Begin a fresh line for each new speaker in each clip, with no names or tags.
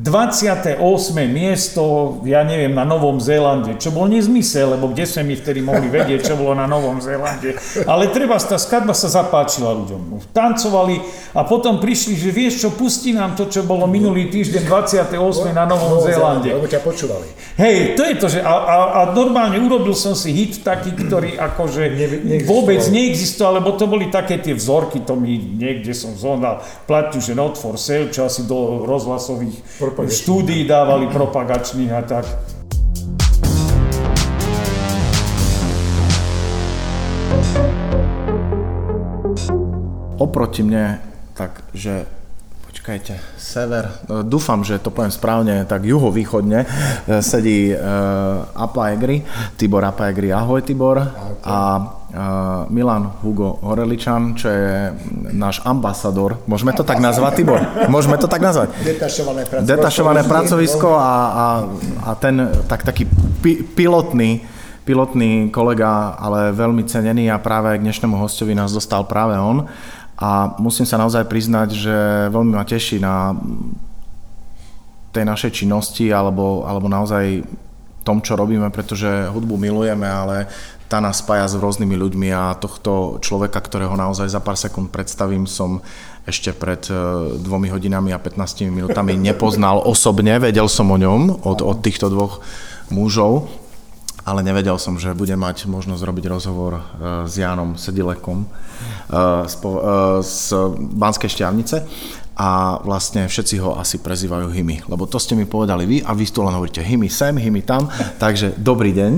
28. miesto, ja neviem, na Novom Zélande, čo bol nezmysel, lebo kde sme my vtedy mohli vedieť, čo bolo na Novom Zélande. Ale treba, tá skladba sa zapáčila ľuďom. Tancovali a potom prišli, že vieš čo, pustí nám to, čo bolo minulý týždeň 28. na Novom Zélande.
Lebo ťa počúvali.
Hej, to je to, že a, a, a normálne urobil som si hit taký, ktorý akože ne, vôbec neexistoval, lebo to boli také tie vzorky, to mi niekde som zohnal, platiu, že not for sale, čo asi do rozhlasových štúdií dávali propagačných a tak.
Oproti mne, takže počkajte, sever, no, dúfam, že to poviem správne, tak juhovýchodne e, sedí uh, Apagri, Tibor Apagri, ahoj Tibor. A Milan Hugo Horeličan, čo je náš ambasador. Môžeme to tak nazvať, Tibor? Môžeme to tak nazvať?
Detašované pracovisko.
Detašované pracovisko a, a, a ten tak, taký pi, pilotný, pilotný kolega, ale veľmi cenený a práve k dnešnému hostovi nás dostal práve on. A musím sa naozaj priznať, že veľmi ma teší na tej našej činnosti alebo, alebo naozaj tom, čo robíme, pretože hudbu milujeme, ale tá nás spája s rôznymi ľuďmi a tohto človeka, ktorého naozaj za pár sekúnd predstavím, som ešte pred e, dvomi hodinami a 15 minútami nepoznal osobne, vedel som o ňom od, od týchto dvoch mužov, ale nevedel som, že budem mať možnosť robiť rozhovor e, s Jánom Sedilekom e, z Banskej Šťavnice a vlastne všetci ho asi prezývajú Himy, lebo to ste mi povedali vy a vy tu len hovoríte Himy sem, Himy tam, takže dobrý deň.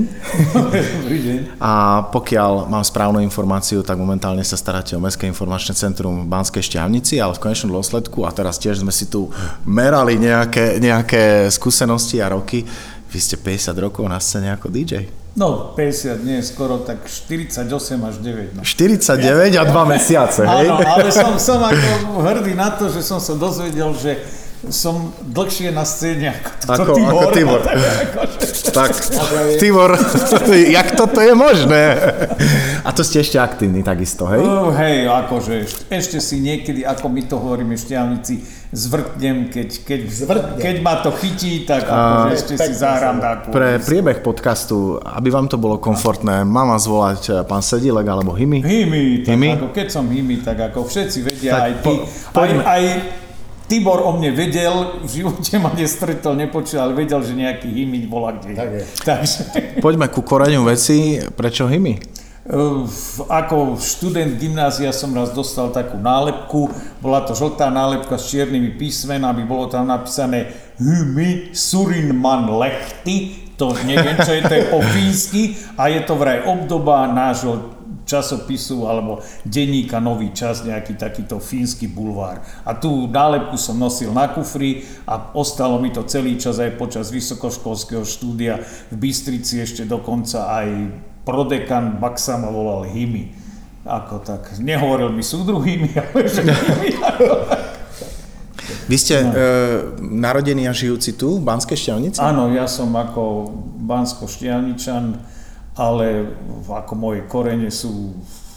dobrý deň.
A pokiaľ mám správnu informáciu, tak momentálne sa staráte o Mestské informačné centrum v Banskej Šťavnici, ale v konečnom dôsledku, a teraz tiež sme si tu merali nejaké, nejaké skúsenosti a roky, vy ste 50 rokov na scéne ako DJ.
No, 50 nie, skoro tak 48 až 9. No.
49 a 2 mesiace, hej?
Áno, ale som, som ako hrdý na to, že som sa dozvedel, že som dlhšie na scéne ako,
ako,
Tibor.
Ako Tibor. tak, Tibor, jak toto je možné? A to ste ešte aktívni takisto, hej?
Uh, hej, akože ešte, si niekedy, ako my to hovoríme šťavnici, zvrtnem, keď, keď, zvrtnem. keď ma to chytí, tak akože ešte si zahrám takú.
Pre priebeh podcastu, aby vám to bolo komfortné, mám vás volať eh, pán Sedilek alebo Himy?
Himy, tak Himy? ako keď som Himy, tak ako všetci vedia, tak aj ty, po, aj, aj Tibor o mne vedel, v živote ma nestretol, nepočul, ale vedel, že nejaký hymy bola kde. Tak je.
Takže... Poďme ku koreňu veci. Prečo hymy?
Ako študent gymnázia som raz dostal takú nálepku, bola to žltá nálepka s čiernymi písmenami, bolo tam napísané Hymy Surinman Lechty, to neviem, čo je to je po fínsky a je to vraj obdoba nášho časopisu alebo denníka Nový čas, nejaký takýto fínsky bulvár. A tú nálepku som nosil na kufri a ostalo mi to celý čas aj počas vysokoškolského štúdia v Bystrici ešte dokonca aj prodekan Baxa ma volal Himy. Ako tak, nehovoril mi súdruhými, ale že Himy.
Vy ste no. e, narodení a žijúci tu, v Banskej Štiavnici?
Áno, ja som ako Bansko-Štiavničan, ale ako moje korene sú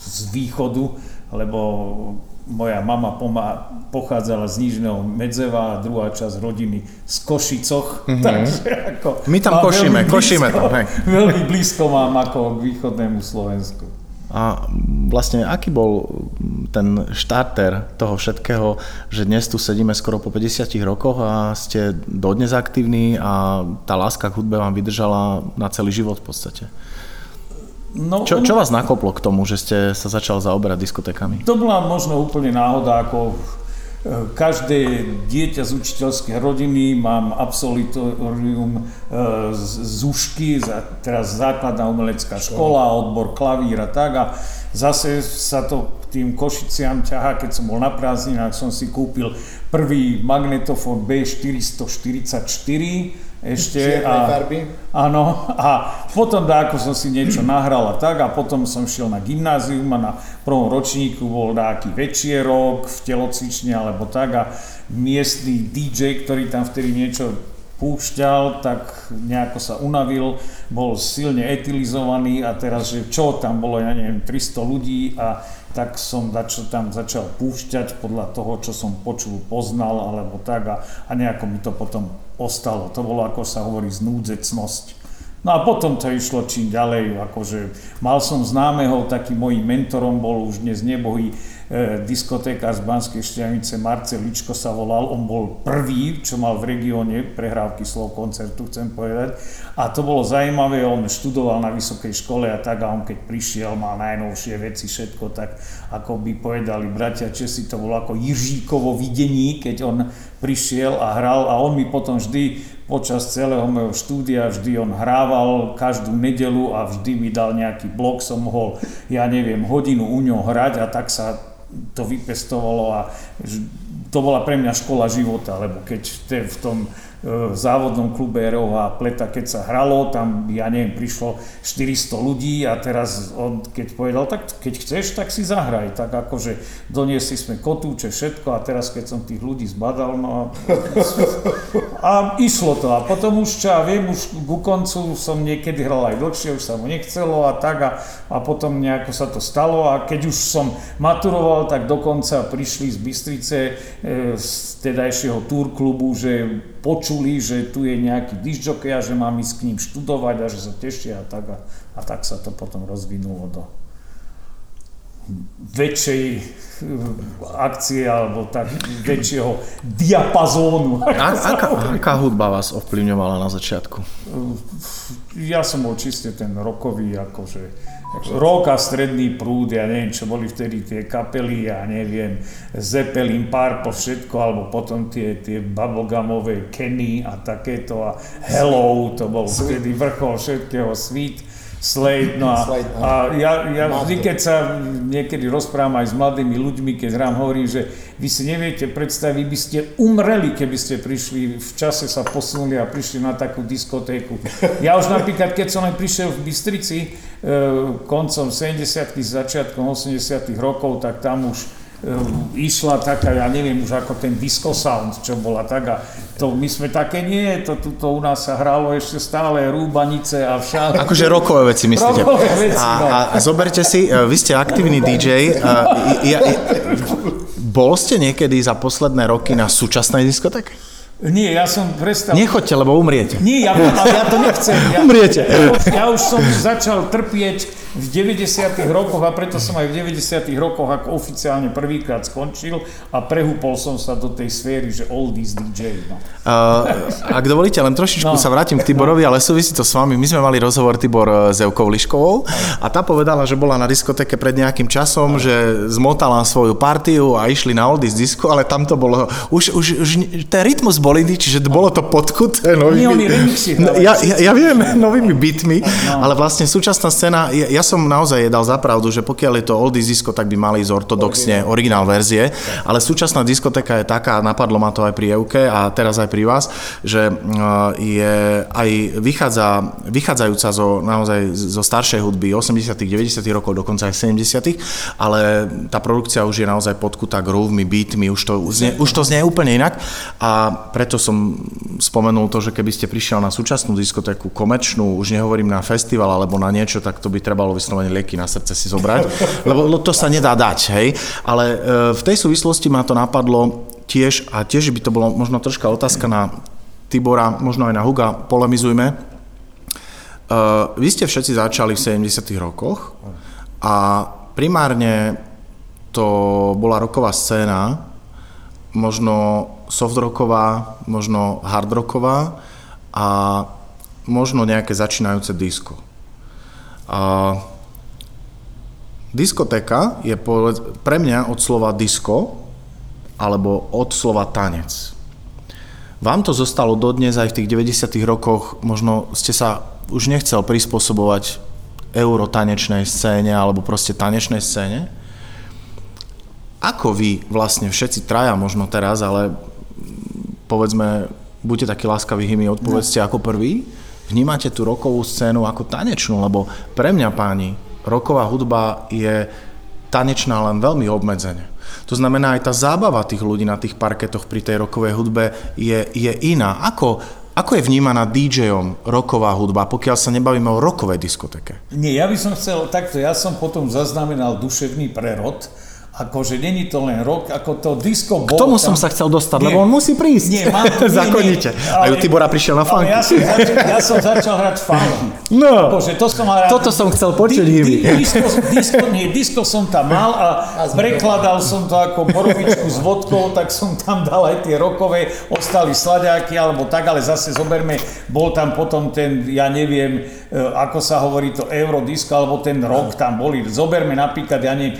z východu, lebo moja mama pomá, pochádzala z Nižného Medzeva a druhá časť rodiny z Košicoch. Mm-hmm. Takže ako,
My tam košíme, blízko, košíme tam. Hej.
Veľmi blízko mám ako k východnému Slovensku.
A vlastne aký bol ten štarter toho všetkého, že dnes tu sedíme skoro po 50 rokoch a ste dodnes aktívni a tá láska k hudbe vám vydržala na celý život v podstate? No, čo, čo vás nakoplo k tomu, že ste sa začal zaoberať diskotékami?
To bola možno úplne náhoda, ako e, každé dieťa z učiteľskej rodiny, mám absolutorium e, z Ušky, teraz základná umelecká škola, odbor klavír a tak. A zase sa to tým Košiciam ťahá, keď som bol na prázdninách, som si kúpil prvý magnetofón B444, ešte.
A, farby.
Áno, a potom dáko som si niečo nahral a tak a potom som šiel na gymnázium a na prvom ročníku bol dáky večierok v telocvične alebo tak a miestný DJ, ktorý tam vtedy niečo púšťal, tak nejako sa unavil, bol silne etilizovaný a teraz, že čo tam bolo, ja neviem, 300 ľudí a tak som začal, tam začal púšťať podľa toho, čo som počul, poznal alebo tak a, a nejako mi to potom ostalo. To bolo, ako sa hovorí, znúdzecnosť. No a potom to išlo čím ďalej, akože mal som známeho, taký môjim mentorom bol už dnes nebohý e, diskotékár z Banskej Štiavnice, Marcel Ličko sa volal, on bol prvý, čo mal v regióne prehrávky slov koncertu, chcem povedať. A to bolo zaujímavé, on študoval na vysokej škole a tak a on keď prišiel, mal najnovšie veci, všetko, tak ako by povedali bratia Česi, to bolo ako Jiříkovo videní, keď on prišiel a hral a on mi potom vždy počas celého mojho štúdia vždy on hrával každú nedelu a vždy mi dal nejaký blok, som mohol, ja neviem, hodinu u ňo hrať a tak sa to vypestovalo a to bola pre mňa škola života, lebo keď v tom v závodnom klube ROH Pleta, keď sa hralo, tam, ja neviem, prišlo 400 ľudí a teraz on, keď povedal, tak keď chceš, tak si zahraj. Tak akože doniesli sme kotúče, všetko a teraz keď som tých ľudí zbadal, no a, a išlo to. A potom už, čo ja viem, už ku koncu som niekedy hral aj dlhšie, už sa mu nechcelo a tak a, a potom nejako sa to stalo a keď už som maturoval, tak dokonca prišli z Bystrice e, z tedajšieho túr klubu, že počuli, že tu je nejaký disjockey a že mám ísť k ním študovať a že sa tešia a tak. A, a tak sa to potom rozvinulo do väčšej eh, akcie alebo tak väčšieho diapazónu.
A, aká, aká hudba vás ovplyvňovala na začiatku?
Ja som bol čiste ten rokový, akože Rok a stredný prúd, ja neviem, čo boli vtedy tie kapely, ja neviem, Zeppelin, Purple, všetko, alebo potom tie, tie bubblegumové Kenny a takéto a Hello, to bol vtedy vrchol všetkého, Sweet Slade, no a, a ja, ja vždy, keď sa niekedy rozprávam aj s mladými ľuďmi, keď hrám, hovorím, že vy si neviete predstaviť, by ste umreli, keby ste prišli, v čase sa posunuli a prišli na takú diskotéku. Ja už napríklad, keď som aj prišiel v Bystrici e, koncom 70 začiatkom 80 rokov, tak tam už išla taká, ja neviem už ako ten disco sound, čo bola tak a to my sme také nie, to tuto u nás sa hralo ešte stále rúbanice a všade.
Akože rokové veci myslíte.
Rokové veci,
a,
no.
a zoberte si, e, vy ste aktívny DJ, a, ja, ja, bol ste niekedy za posledné roky na súčasnej diskotéke?
Nie, ja som prestal...
Nechoďte, lebo umriete.
Nie, ja, ja to nechcem. Ja,
umriete.
Ja, ja už som začal trpieť v 90. rokoch a preto som aj v 90. rokoch ako oficiálne prvýkrát skončil a prehúpol som sa do tej sféry, že oldies DJ. No.
Uh, ak dovolíte, len trošičku no. sa vrátim k Tiborovi, ale súvisí to s vami. My sme mali rozhovor Tibor s Evkou Liškovou a tá povedala, že bola na diskotéke pred nejakým časom, no. že zmotala svoju partiu a išli na oldies disco, ale tam to bolo, už, už, už ten rytmus bol iný, čiže bolo to podkuté
novými... Nie, remixy,
no, ja, ja, ja viem, novými bitmi, no. ale vlastne súčasná scéna, ja, ja som naozaj dal za pravdu, že pokiaľ je to oldies disco, tak by mali ísť ortodoxne originál. verzie, ale súčasná diskotéka je taká, napadlo ma to aj pri Euke a teraz aj pri vás, že uh, je aj vychádza, vychádzajúca zo, naozaj zo staršej hudby 80 90 rokov, dokonca aj 70 ale tá produkcia už je naozaj podkutá groovmi, beatmi, už to, znie, už to znie úplne inak. A preto som spomenul to, že keby ste prišiel na súčasnú diskotéku komerčnú, už nehovorím na festival alebo na niečo, tak to by trebalo vyslovene lieky na srdce si zobrať, lebo to sa nedá dať, hej. Ale e, v tej súvislosti ma to napadlo tiež, a tiež by to bolo možno troška otázka na Tibora, možno aj na Huga, polemizujme. Uh, vy ste všetci začali v 70 rokoch a primárne to bola roková scéna, možno soft rocková, možno hard rocková a možno nejaké začínajúce disco. A Diskotéka je pre mňa od slova disko alebo od slova tanec. Vám to zostalo dodnes aj v tých 90. rokoch, možno ste sa už nechcel prispôsobovať eurotanečnej scéne alebo proste tanečnej scéne. Ako vy vlastne všetci traja možno teraz, ale povedzme, buďte takí láskaví, mi odpovedzte no. ako prvý, vnímate tú rokovú scénu ako tanečnú, lebo pre mňa páni, roková hudba je tanečná len veľmi obmedzene. To znamená, aj tá zábava tých ľudí na tých parketoch pri tej rokovej hudbe je, je iná. Ako, Ako je vnímaná DJom roková hudba, pokiaľ sa nebavíme o rokovej diskotéke?
Nie, ja by som chcel takto, ja som potom zaznamenal duševný prerod, akože není to len rok, ako to disco bol.
K tomu som sa chcel dostať, nie, lebo on musí prísť.
Nie, mám tu,
Zákonite. A ju Tibora prišiel na funky.
Ja som, začal, ja som začal hrať funky.
No,
akože to som hral,
toto som chcel počuť, di, di,
disco, disco, nie, disco som tam mal a prekladal som to ako borovičku s vodkou, tak som tam dal aj tie rokové, ostali sladáky alebo tak, ale zase zoberme, bol tam potom ten, ja neviem, ako sa hovorí to eurodisco, alebo ten rok tam boli. Zoberme napríklad, ja neviem,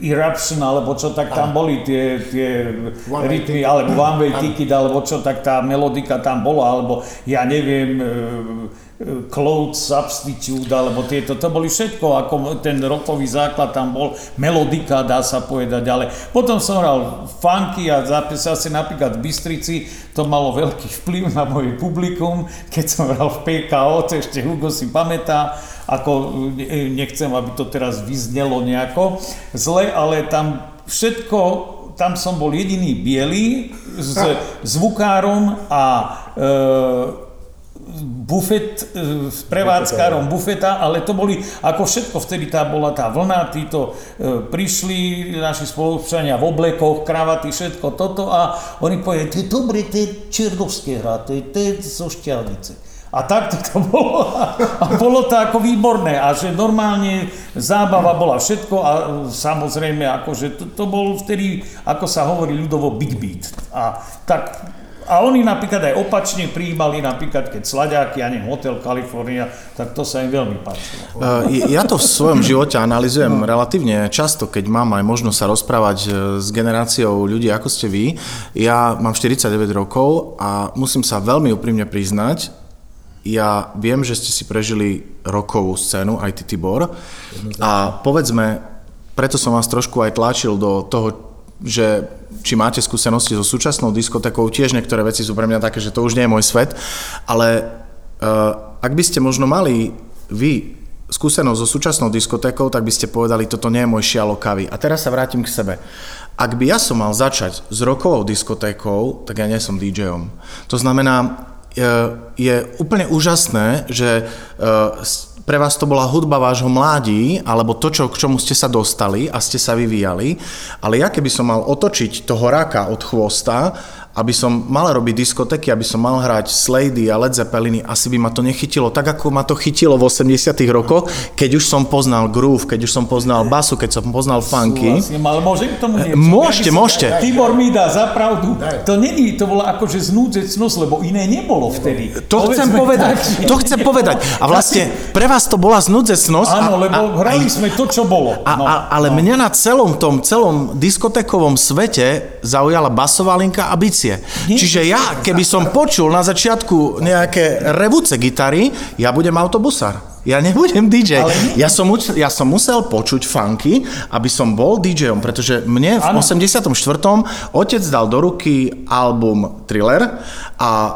Eruption, alebo čo tak tam boli tie, tie rytmy, alebo One Way Ticket, alebo čo tak tá melodika tam bola, alebo ja neviem, e, e, Cloud Substitute, alebo tieto, to boli všetko, ako ten rokový základ tam bol, melodika, dá sa povedať, ale potom som hral funky a zase napríklad v Bystrici, to malo veľký vplyv na moje publikum, keď som hral v PKO, to ešte Hugo si pamätá, ako nechcem, aby to teraz vyznelo nejako zle, ale tam všetko, tam som bol jediný biely s zvukárom a e, bufet e, s prevádzkarom bufeta, ale to boli ako všetko, vtedy tá bola tá vlna, títo e, prišli naši spoluobčania v oblekoch, kravaty, všetko toto a oni povedali, to je dobre, to je čerdovské hra, to je, to je zo šťavnice. A takto to bolo. A bolo to ako výborné. A že normálne zábava bola všetko a samozrejme, akože to, to bol vtedy, ako sa hovorí ľudovo, big beat. A tak a oni napríklad aj opačne prijímali, napríklad keď Slaďáky, ja Hotel California, tak to sa im veľmi páčilo.
Uh, ja to v svojom živote analizujem relatívne často, keď mám aj možnosť sa rozprávať e, s generáciou ľudí, ako ste vy. Ja mám 49 rokov a musím sa veľmi úprimne priznať, ja viem, že ste si prežili rokovú scénu, aj ty Tibor. A povedzme, preto som vás trošku aj tlačil do toho, že či máte skúsenosti so súčasnou diskotékou, tiež niektoré veci sú pre mňa také, že to už nie je môj svet, ale uh, ak by ste možno mali vy skúsenosť so súčasnou diskotékou, tak by ste povedali, toto nie je môj šialo kavy. A teraz sa vrátim k sebe. Ak by ja som mal začať s rokovou diskotékou, tak ja nie som DJom. To znamená, je úplne úžasné, že e, pre vás to bola hudba vášho mládí, alebo to, čo, k čomu ste sa dostali a ste sa vyvíjali, ale ja keby som mal otočiť toho raka od chvosta aby som mal robiť diskotéky, aby som mal hrať Slady a Led Zeppeliny, asi by ma to nechytilo tak, ako ma to chytilo v 80 rokoch, keď už som poznal groove, keď už som poznal basu, keď som poznal funky.
Súhlasím, ale môžem k tomu niečo?
Môžete, ja môžete.
Tibor mi dá za pravdu. To není, to bola akože znúdzecnosť, lebo iné nebolo vtedy.
To Povedzme chcem povedať, tak, to chcem povedať. A vlastne pre vás to bola znúdzecnosť.
Áno, lebo a, hrali sme to, čo bolo.
A, no, a, ale no. mňa na celom tom, celom diskotekovom svete zaujala basová linka a bici emócie. Nie. Čiže ja, keby som počul na začiatku nejaké revúce gitary, ja budem autobusár. Ja nebudem DJ. Ja som, ja som musel počuť funky, aby som bol DJom, pretože mne v ano. 84. otec dal do ruky album Thriller a uh,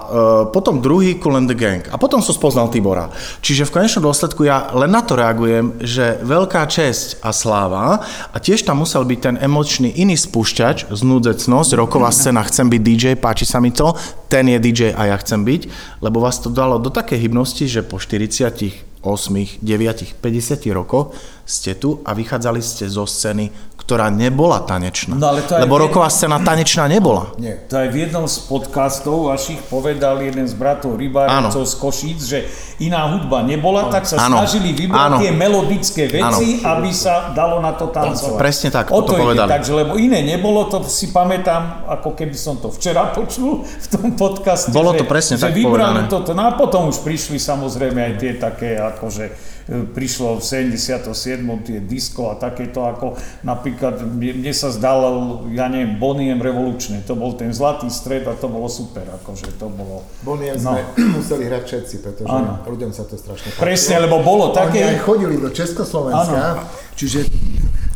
potom druhý Cool and the Gang. A potom som spoznal Tibora. Čiže v konečnom dôsledku ja len na to reagujem, že veľká česť a sláva a tiež tam musel byť ten emočný iný spúšťač, znúdecnosť, roková scéna, chcem byť DJ, páči sa mi to, ten je DJ a ja chcem byť, lebo vás to dalo do také hybnosti, že po 40 8, 9, 50 rokoch ste tu a vychádzali ste zo scény, ktorá nebola tanečná. No, ale to lebo jedno... roková scéna tanečná nebola.
Nie. To aj v jednom z podcastov vašich povedal jeden z bratov Rybárovcov z Košíc, že iná hudba nebola, tak sa ano. snažili vybrať ano. tie melodické veci, ano. aby sa dalo na to tancovať.
Presne tak,
o to,
to povedali.
takže, lebo iné nebolo, to si pamätám, ako keby som to včera počul v tom podcaste.
Bolo to presne
že
tak
vybrali povedané. toto. No a potom už prišli samozrejme aj tie také akože prišlo v 77. tie disco a takéto ako napríklad mne sa zdalo, ja neviem, Boniem revolučné, to bol ten zlatý stred a to bolo super, akože to bolo...
Boniem no. sme museli hrať všetci, pretože ano. ľuďom sa to strašne
páčilo. Presne, lebo bolo také...
Oni aj chodili do Československa, ano. čiže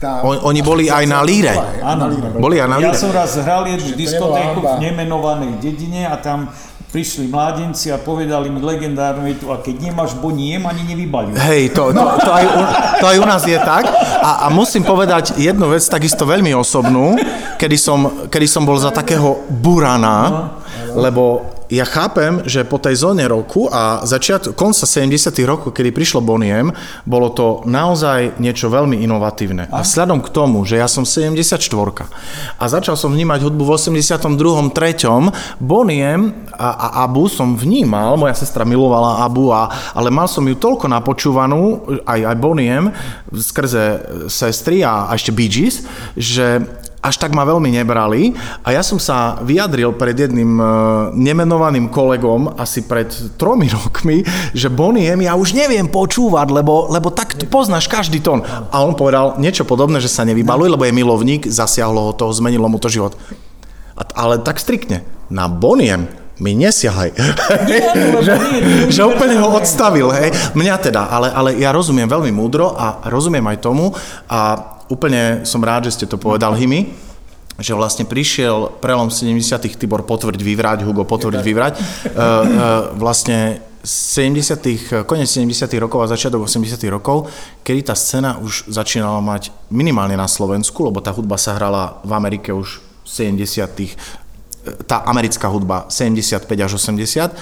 tá... oni boli aj na líre.
Áno,
boli aj na líre.
Ja som raz hral jednu diskotéku v nemenovanej dedine a tam prišli mládenci a povedali mi legendárnu vetu, a keď nemáš boniem, ani nevybalil.
Hej, to, to, to, aj, u, to aj u nás je tak. A, a musím povedať jednu vec, takisto veľmi osobnú, kedy som, kedy som bol za takého burana, lebo ja chápem, že po tej zóne roku a začiat, konca 70 rokov, kedy prišlo Boniem, bolo to naozaj niečo veľmi inovatívne. A vzhľadom k tomu, že ja som 74 a začal som vnímať hudbu v 82. 3. Boniem a, a Abu som vnímal, moja sestra milovala Abu, a, ale mal som ju toľko napočúvanú, aj, aj Boniem, skrze sestry a, a ešte Bee Gees, že až tak ma veľmi nebrali a ja som sa vyjadril pred jedným e, nemenovaným kolegom asi pred tromi rokmi, že Boniem ja už neviem počúvať, lebo, lebo tak poznáš každý tón. A on povedal niečo podobné, že sa nevybaluje, lebo je milovník, zasiahlo ho to, zmenilo mu to život. Ale tak striktne. Na Boniem mi nesiahaj. že, že úplne ho odstavil. Hej. Mňa teda, ale, ale ja rozumiem veľmi múdro a rozumiem aj tomu a úplne som rád, že ste to povedal, Himi, že vlastne prišiel prelom 70 Tibor potvrď vyvrať, Hugo potvrď vyvrať. Uh, uh, vlastne 70 konec 70 rokov a začiatok 80 rokov, kedy tá scéna už začínala mať minimálne na Slovensku, lebo tá hudba sa hrala v Amerike už 70 tá americká hudba 75 až 80,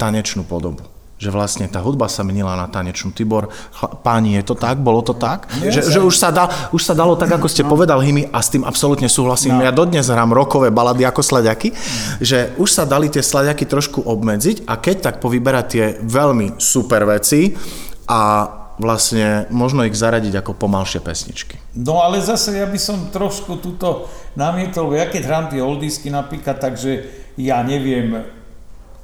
tanečnú podobu že vlastne tá hudba sa menila na tanečnú. Tibor, páni, je to tak? Bolo to tak? Nie, že, že už, sa da, už sa dalo tak, ako ste no. povedal, Hymy, a s tým absolútne súhlasím. No. Ja dodnes hrám rokové balady ako sladiaky, no. že už sa dali tie sladiaky trošku obmedziť a keď tak povyberať tie veľmi super veci a vlastne možno ich zaradiť ako pomalšie pesničky.
No ale zase ja by som trošku túto namietol, ja keď hrám tie oldisky napríklad, takže ja neviem,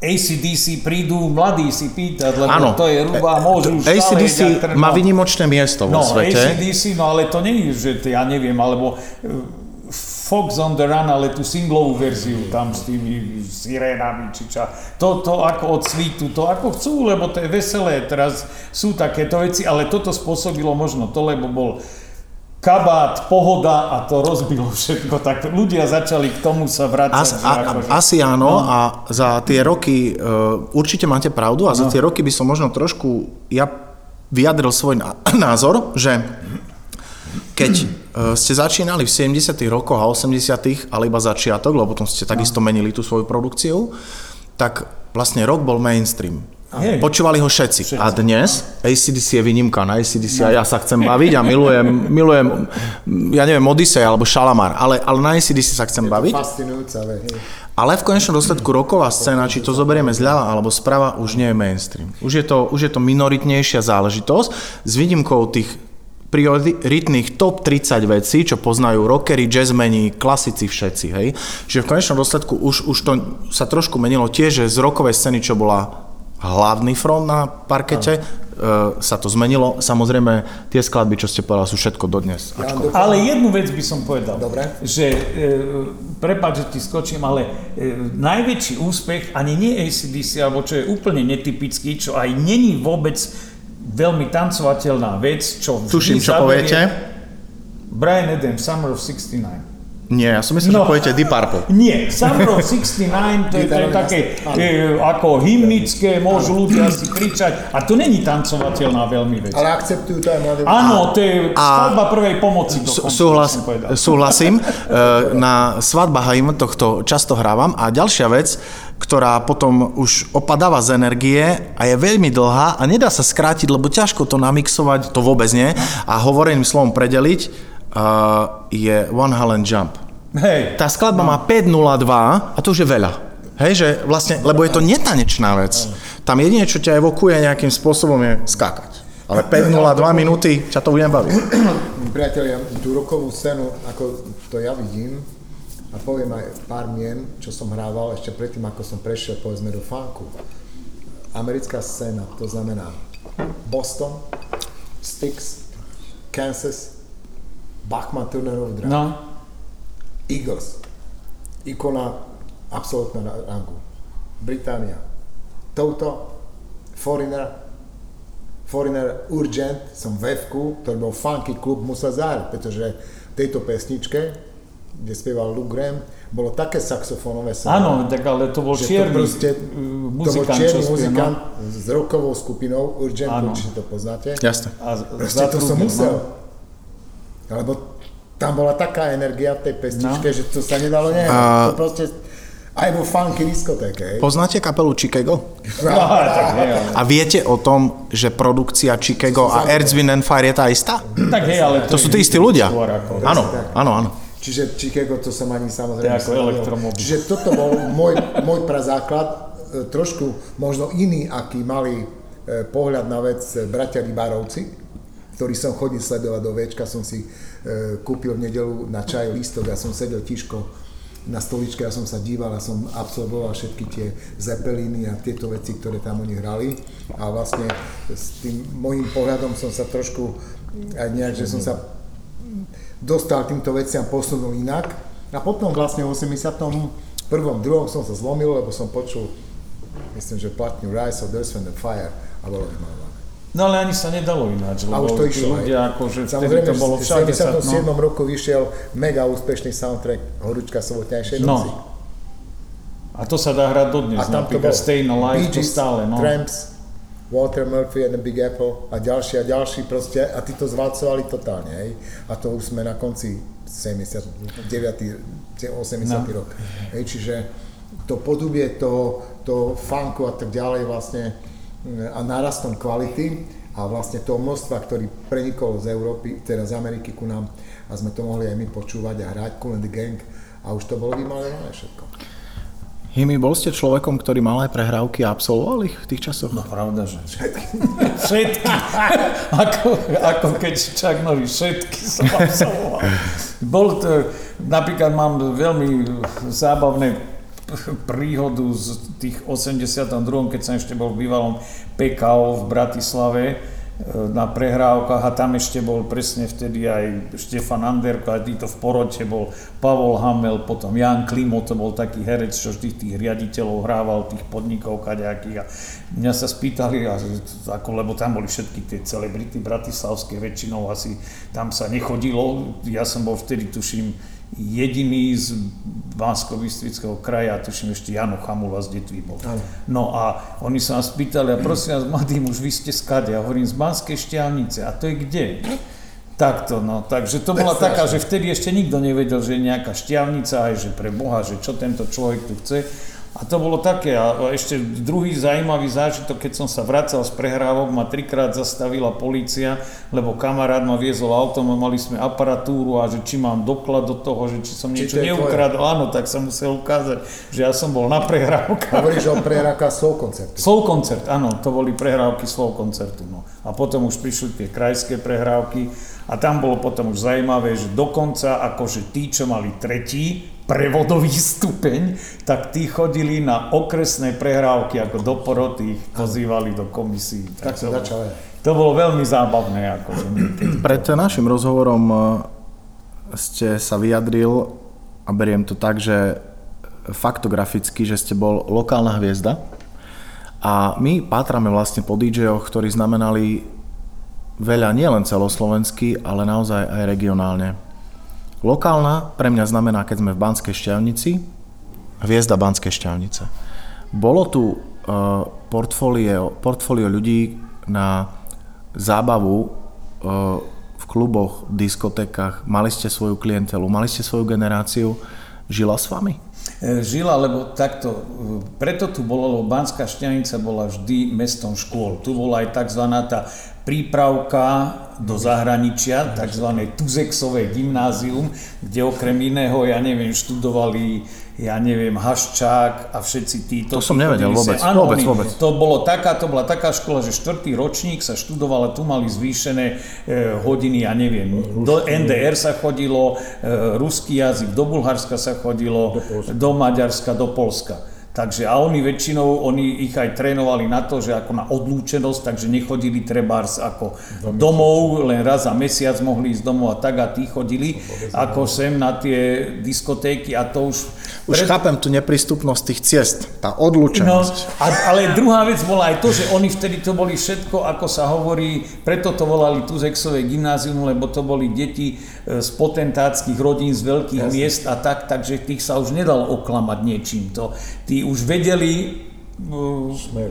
ACDC prídu mladí si pýtať, lebo ano. to je ruba, môžu
ACDC má vynimočné miesto vo
no,
svete.
ACDC, no ale to nie je, že ja neviem, alebo e, Fox on the Run, ale tú singlovú verziu tam s tými sirénami, či ča. To, to ako od svítu, to ako chcú, lebo to je veselé, teraz sú takéto veci, ale toto spôsobilo možno to, lebo bol kabát, pohoda a to rozbilo všetko. Tak ľudia začali k tomu sa vrácať. As,
a, akože... Asi áno no. a za tie roky, uh, určite máte pravdu a za no. tie roky by som možno trošku ja vyjadril svoj názor, že keď uh, ste začínali v 70 rokoch a 80 ale iba začiatok, lebo potom ste takisto no. menili tú svoju produkciu, tak vlastne rok bol mainstream. Hej. Počúvali ho všetci. všetci. A dnes ACDC je výnimka. Na ACDC no. a ja sa chcem baviť a milujem, milujem ja neviem, Odyssey alebo Šalamar, ale, ale na ACDC sa chcem je baviť. Ale v konečnom dôsledku roková scéna, či to zoberieme zľava alebo sprava, už nie je mainstream. Už je to, už je to minoritnejšia záležitosť s výnimkou tých prioritných top 30 vecí, čo poznajú rockery, jazzmeni, klasici všetci, hej. Čiže v konečnom dôsledku už, už to sa trošku menilo tiež, že z rokovej scény, čo bola hlavný front na parkete, ano. E, sa to zmenilo. Samozrejme, tie skladby, čo ste povedali, sú všetko dodnes.
Ačko. Ale jednu vec by som povedal, Dobre. že e, prepáč, že ti skočím, ale e, najväčší úspech ani nie ACDC, alebo čo je úplne netypický, čo aj není vôbec veľmi tancovateľná vec, čo
Tuším, čo poviete.
Brian Adams, Summer of 69.
Nie, ja som myslel, no, že poviete Deep Purple.
Nie, Summer of 69, to je, to je také e, ako hymnické, môžu ľudia si kričať a to není tancovateľná veľmi vec.
Ale akceptujú to aj mladí.
Áno, to je skladba prvej pomoci.
Súhlas, súhlasím, e, na svadbách aj tohto často hrávam a ďalšia vec, ktorá potom už opadáva z energie a je veľmi dlhá a nedá sa skrátiť, lebo ťažko to namixovať, to vôbec nie, a hovoreným slovom predeliť, uh, je One Holland Jump.
Hej.
Tá skladba no. má 5.02 a to už je veľa. Hej, že vlastne, lebo je to netanečná vec. Tam jedine, čo ťa evokuje nejakým spôsobom je skákať. Ale 5.02 minúty ťa to budem baviť.
Priatelia, tú rokovú scénu, ako to ja vidím, a poviem aj pár mien, čo som hrával ešte predtým, ako som prešiel povedzme do funku. Americká scéna, to znamená Boston, Styx, Kansas, Bachman Turnerov drah. No. Eagles. Ikona absolútna rangu. Británia. Toto. Foreigner. Foreigner Urgent. Som v f ktorý bol funky klub, musel zahrať, pretože v tejto pesničke, kde spieval Luke Graham, bolo také saxofónové
sa. Áno, tak ale to bol čierny to proste, muzikant, to bol čierny muzikant
no? s rokovou skupinou Urgent, určite to poznáte.
Jasne.
A proste to som musel. No lebo tam bola taká energia v tej pesničke, no. že to sa nedalo nehať. A... To proste, Aj vo funky diskotéke.
Poznáte kapelu Chicago?
Aha, tak hej, ale,
A viete o tom, že produkcia Chicago a Earth, Wind and Fire je tá istá?
tak hej, ale
To sú
je
tí istí ľudia. Áno, áno, áno.
Čiže Chicago to som ani samozrejme...
To ako elektromobil.
Čiže toto bol môj, môj prazáklad, e, trošku možno iný, aký mali e, pohľad na vec e, bratia Rybárovci, ktorý som chodil sledovať do Včka, som si kúpil v nedelu na čaj lístok a som sedel tiško na stoličke a som sa díval a som absolvoval všetky tie zepeliny a tieto veci, ktoré tam oni hrali a vlastne s tým môjim pohľadom som sa trošku aj nejak, že som sa dostal týmto veciam, posunul inak. A potom vlastne v 81. druhom som sa zlomil, lebo som počul, myslím, že platňu Rise of the Earth and the Fire a bolo vymalované.
No ale ani sa nedalo ináč,
A
lebo
už to išlo,
ľudia, akože vtedy
Samozrejme,
to bolo
v
všade. sa-
77.
no.
roku vyšiel mega úspešný soundtrack Horúčka sobotnejšej
No.
noci.
A to sa dá hrať dodnes,
A tam to
napríklad
bol
Staying Alive,
Bee
to stále, no.
Tramps, Walter Murphy and the Big Apple a ďalší a ďalší proste a tí to zvalcovali totálne, hej. A to už sme na konci 79. 80.
No.
rok. Hej, čiže to podobie toho, toho funku a tak ďalej vlastne a narastom kvality a vlastne toho množstva, ktorý prenikol z Európy, teda z Ameriky ku nám a sme to mohli aj my počúvať a hrať Cool and the Gang a už to bolo vymalované všetko.
Himi, bol ste človekom, ktorý mal aj prehrávky a absolvoval ich v tých časoch?
No pravda, že všetky. ako, ako keď Norris, všetky som absolvoval. Bol to, napríklad mám veľmi zábavné príhodu z tých 82, keď som ešte bol v bývalom PKO v Bratislave e, na prehrávkach a tam ešte bol presne vtedy aj Štefan Anderko, aj títo v porote bol Pavol Hamel, potom Jan Klimo, to bol taký herec, čo vždy tých riaditeľov hrával, tých podnikov kadejakých a mňa sa spýtali, a, ako, lebo tam boli všetky tie celebrity bratislavské, väčšinou asi tam sa nechodilo, ja som bol vtedy, tuším, jediný z bansko kraja, tuším ešte Jano Chamula z Detvy bol. No a oni sa nás pýtali, a prosím vás, mladý muž, vy ste skade? Ja hovorím, z Banskej Štiavnice. A to je kde? Takto, no. Takže to bola taká, že vtedy ešte nikto nevedel, že je nejaká šťavnica, aj že pre Boha, že čo tento človek tu chce. A to bolo také. A ešte druhý zaujímavý zážitok, keď som sa vracal z prehrávok, ma trikrát zastavila polícia, lebo kamarát ma viezol autom a mali sme aparatúru a že či mám doklad do toho, že či som
Či
niečo
je
neukradol. Áno, tak som musel ukázať, že ja som bol na prehrávkach.
Hovoríš o prehrávkach soul koncertu.
Slow koncert, áno, to boli prehrávky slow koncertu. No. A potom už prišli tie krajské prehrávky a tam bolo potom už zaujímavé, že dokonca akože tí, čo mali tretí prevodový stupeň, tak tí chodili na okresné prehrávky ako do poroty, ich pozývali do komisí.
Tak
to
som
bolo-. To bolo veľmi zábavné. Niekedy.
Pred našim rozhovorom e, ste sa vyjadril, a beriem to tak, že faktograficky, že ste bol lokálna hviezda. A my pátrame vlastne po DJ-och, ktorí znamenali veľa nielen celoslovensky, ale naozaj aj regionálne. Lokálna pre mňa znamená, keď sme v Banskej šťavnici, hviezda Banskej šťavnice. Bolo tu uh, portfólio, portfólio ľudí na zábavu uh, v kluboch, diskotékach, mali ste svoju klientelu, mali ste svoju generáciu, žila s vami?
E, Žila, lebo takto, e, preto tu bolo, lebo Banská Štianica bola vždy mestom škôl. Tu bola aj tzv. tá prípravka do zahraničia, tzv. Tuzexové gymnázium, kde okrem iného, ja neviem, študovali ja neviem, Haščák a všetci títo.
To som nevedel vôbec,
sa- áno,
vôbec,
oni-
vôbec.
To bolo taká, to bola taká škola, že štvrtý ročník sa študoval a tu mali zvýšené e, hodiny, ja neviem, do NDR sa chodilo, e, ruský jazyk, do Bulharska sa chodilo, do, Maďarska, do Polska. Takže a oni väčšinou, oni ich aj trénovali na to, že ako na odlúčenosť, takže nechodili trebárs ako domov, len raz za mesiac mohli ísť domov a tak a tí chodili ako sem na tie diskotéky a to už...
Už
pred-
chápem tú neprístupnosť tých ciest, tá
No,
odlučenosť.
a, ale druhá vec bola aj to, že oni vtedy to boli všetko, ako sa hovorí, preto to volali Tuzexové gymnázium, lebo to boli deti e, z potentátskych rodín, z veľkých Jasne. miest a tak, takže tých sa už nedalo oklamať niečím. To, tí už vedeli smer.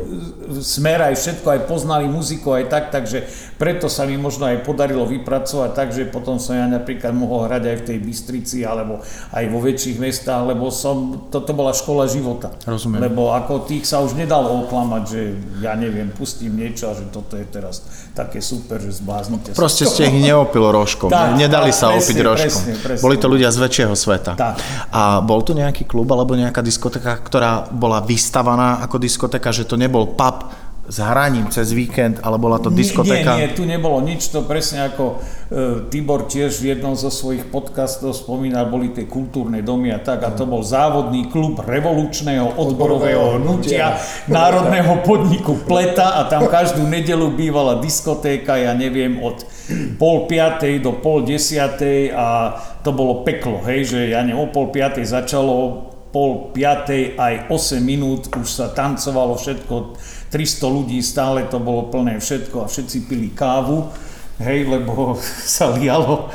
smer aj všetko, aj poznali muziku aj tak, takže preto sa mi možno aj podarilo vypracovať tak, že potom som ja napríklad mohol hrať aj v tej Bystrici alebo aj vo väčších mestách, lebo som, toto bola škola života.
Rozumiem.
Lebo ako tých sa už nedalo oklamať, že ja neviem, pustím niečo a že toto je teraz také super, že zbláznite
sa. Proste ste ich neopil rožkom, tak, nedali tak, sa presne, opiť rožkom. Presne, presne. Boli to ľudia z väčšieho sveta.
Tak.
A bol tu nejaký klub alebo nejaká diskoteka, ktorá bola vystavaná ako diskotéka, že to nebol pub s hraním cez víkend, ale bola to diskotéka?
Nie, nie, tu nebolo nič, to presne ako e, Tibor tiež v jednom zo svojich podcastov spomínal, boli tie kultúrne domy a tak, a to bol závodný klub revolučného odborového hnutia Národného podniku Pleta a tam každú nedelu bývala diskotéka, ja neviem, od pol piatej do pol desiatej a to bolo peklo, hej, že ja neviem, o pol piatej začalo pol piatej aj 8 minút už sa tancovalo všetko, 300 ľudí, stále to bolo plné všetko a všetci pili kávu hej, lebo sa lialo